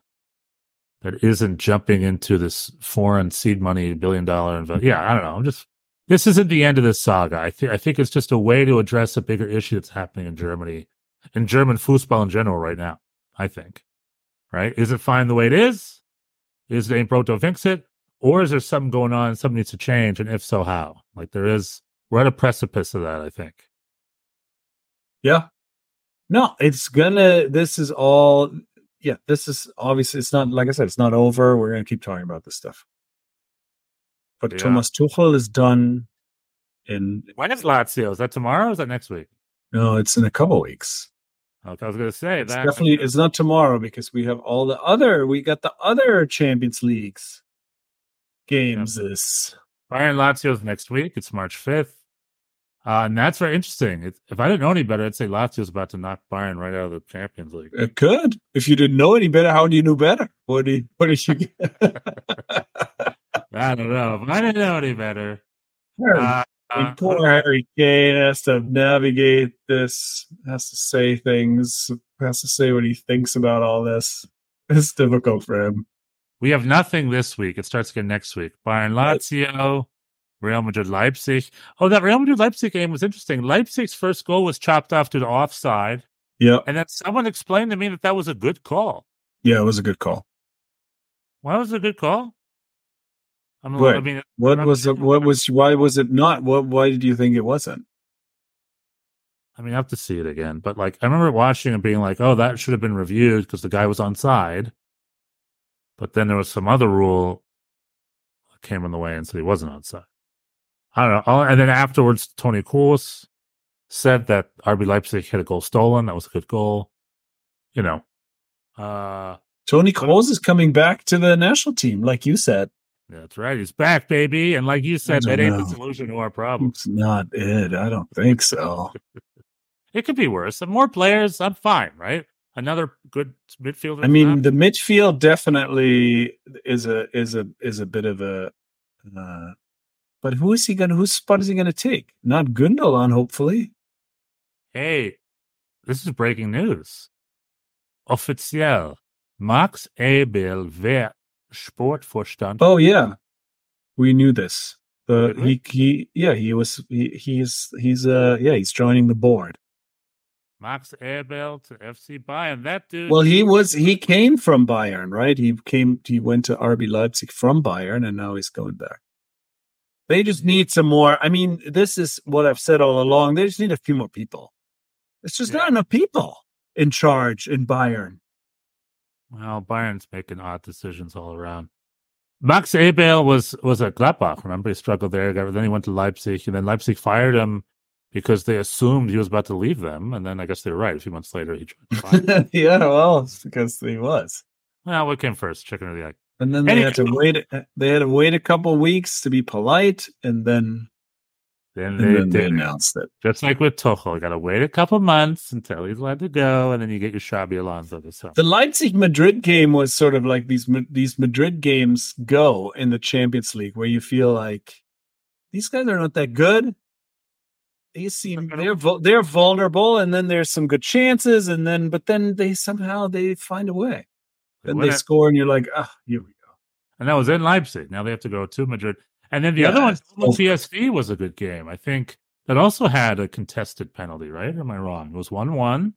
that isn't jumping into this foreign seed money billion dollar investment. Yeah, I don't know. I'm just this isn't the end of this saga. I think I think it's just a way to address a bigger issue that's happening in Germany, in German football in general right now. I think, right? Is it fine the way it is? Is it ain't don't fix it? Or is there something going on? Something needs to change, and if so, how? Like there is, we're at a precipice of that. I think. Yeah. No, it's gonna. This is all. Yeah, this is obviously. It's not like I said. It's not over. We're gonna keep talking about this stuff. But Yeah. Thomas Tuchel is done. In When is Lazio? Is that tomorrow? Or is that next week? no, it's in a couple weeks. Okay, I was going to say It's that. definitely it's not tomorrow because we have all the other. We got the other Champions Leagues games. This Bayern Lazio is next week. It's March fifth, uh, and that's very interesting. If I didn't know any better, I'd say Lazio's about to knock Bayern right out of the Champions League. it could. If you didn't know any better, how do you know better? What do you, what did you get? I don't know. If I didn't know any better. Uh, poor Harry Kane has to navigate this, has to say things, has to say what he thinks about all this. It's difficult for him. we have nothing this week. It starts again next week. Bayern Lazio, Real Madrid Leipzig. Oh, that Real Madrid Leipzig game was interesting. Leipzig's first goal was chopped off to the offside, Yeah, and then someone explained to me that that was a good call. yeah, it was a good call. Why was it a good call? I'm, Right. I mean, What I'm- was it? What was? Why was it not? What? Why did you think it wasn't? I mean, I have to see it again. But like, I remember watching and being like, "Oh, that should have been reviewed because the guy was on side." But then there was some other rule that came in the way and said he wasn't on side. I don't know. Oh, And then afterwards, Toni Kroos said that RB Leipzig had a goal stolen. That was a good goal. You know, uh, Toni Kroos is coming back to the national team, like you said. That's right. He's back, baby. And like you said, that ain't the solution to our problems. It's not it. I don't think so. It could be worse. And more players, I'm fine, right? Another good midfielder. I mean, the midfield definitely is a is a is a bit of a. Uh, but who is he going? to Whose spot is he going to take? Not Gundogan, hopefully. Hey, this is breaking news. Offiziell. Max Eberl wer Sportvorstand. Oh yeah, we knew this. He he yeah he was he he's he's uh yeah he's joining the board. Max Eberl to FC Bayern. That dude. Well, he was he came from Bayern, right? He came he went to RB Leipzig from Bayern, and now he's going back. They just need some more. I mean, this is what I've said all along. They just need a few more people. It's just Yeah. not enough people in charge in Bayern. Well, Bayern's making odd decisions all around. Max Eberl was was at Gladbach. Remember, he struggled there. Then he went to Leipzig, and then Leipzig fired him because they assumed he was about to leave them. And then I guess they were right. A few months later, he joined yeah, well, because he was. well, what came first, chicken or the egg? And then they Anyway. had to wait. They had to wait a couple weeks to be polite, and then Then and they then they announced it. Just like with Tuchel, you got to wait a couple months until he's allowed to go, and then you get your Xabi Alonso this summer. The Leipzig Madrid game was sort of like these these Madrid games go in the Champions League, where you feel like these guys are not that good. They seem they're they're vulnerable, and then there's some good chances, and then but then they somehow they find a way. Then When they score, and you're like, ah, here we go. and that was in Leipzig. Now they have to go to Madrid, and then the Yeah, other one. PSV, was a good game. I think that also had a contested penalty, right? Or am I wrong? It was one-one,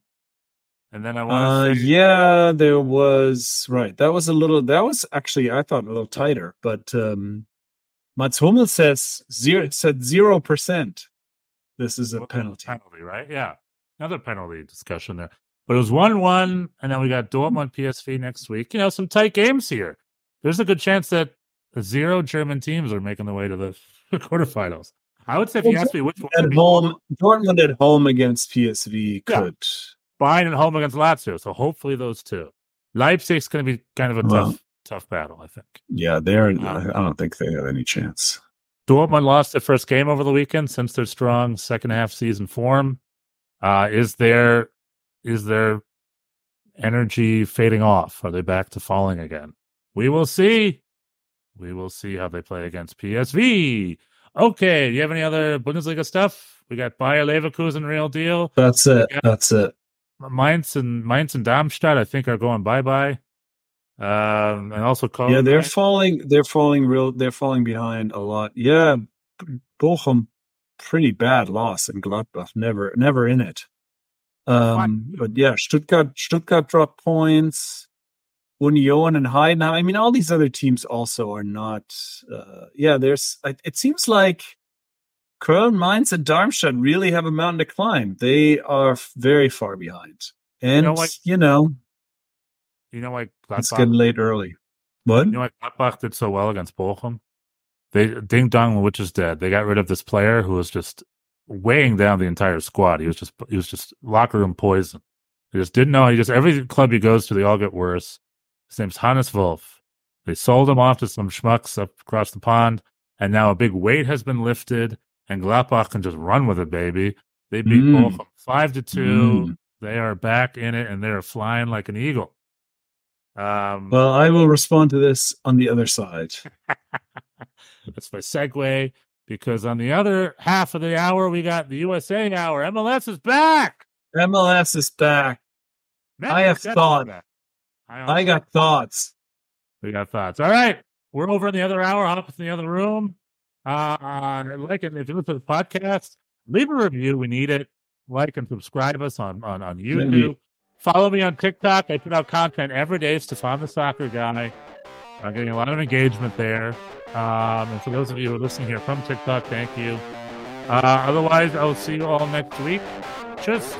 and then I Uh, want to say, yeah, there was right. That was a little. That was actually I thought a little tighter, but um, Mats Hummel says zero said zero percent. This is a what- penalty. penalty, right? Yeah, another penalty discussion there. But it was one-one, and then we got Dortmund PSV next week. You know, some tight games here. There's a good chance that zero German teams are making their way to the quarterfinals. I would say if you Well, ask me which one At be home, Dortmund at home against PSV Yeah. could. Bayern at home against Lazio. So hopefully those two. Leipzig's going to be kind of a Well. tough, tough battle, I think. Yeah, they're. Wow. I don't think they have any chance. Dortmund lost their first game over the weekend since their strong second half season form. Uh, is their is their energy fading off? Are they back to falling again? We will see. We will see how they play against PSV. Okay, do you have any other Bundesliga stuff? We got Bayer Leverkusen, real deal. That's it. That's it. Mainz and Mainz and Darmstadt, I think, are going bye bye. Um, and also, Yeah, they're falling. They're falling real. They're falling behind a lot. Yeah, Bochum pretty bad loss in Gladbach. Never, never in it. Um, but yeah, Stuttgart, Stuttgart dropped points. Union and Heidenheim. I mean, all these other teams also are not. Uh, yeah, there's. It seems like Köln, Mainz, and Darmstadt really have a mountain to climb. They are very far behind, and you know, like, you know, you know, like it's getting late early. What? You know, like Gladbach did so well against Bochum. They Ding Dong, which is dead. They got rid of this player who was just weighing down the entire squad. He was just he was just locker room poison. He just didn't know. He just every club he goes to, they all get worse. His name's Hannes Wolf. They sold him off to some schmucks up across the pond, and now a big weight has been lifted, and Gladbach can just run with it, baby. They beat mm. Bochum five to two. Mm. They are back in it, and they are flying like an eagle. Um, well, I will respond to this on the other side. That's my segue because on the other half of the hour, we got the USA hour. MLS is back. MLS is back. I have thought. I, I got thoughts. We got thoughts. All right. We're over in the other hour, hop in the other room. Uh, like it, if you listen to the podcast, leave a review. We need it. Like and subscribe us on, on, on YouTube. Follow me on TikTok. I put out content every day. Stefan the Soccer Guy. I'm getting a lot of engagement there. Um, and for those of you who are listening here from TikTok, thank you. Uh, otherwise, I will see you all next week. Just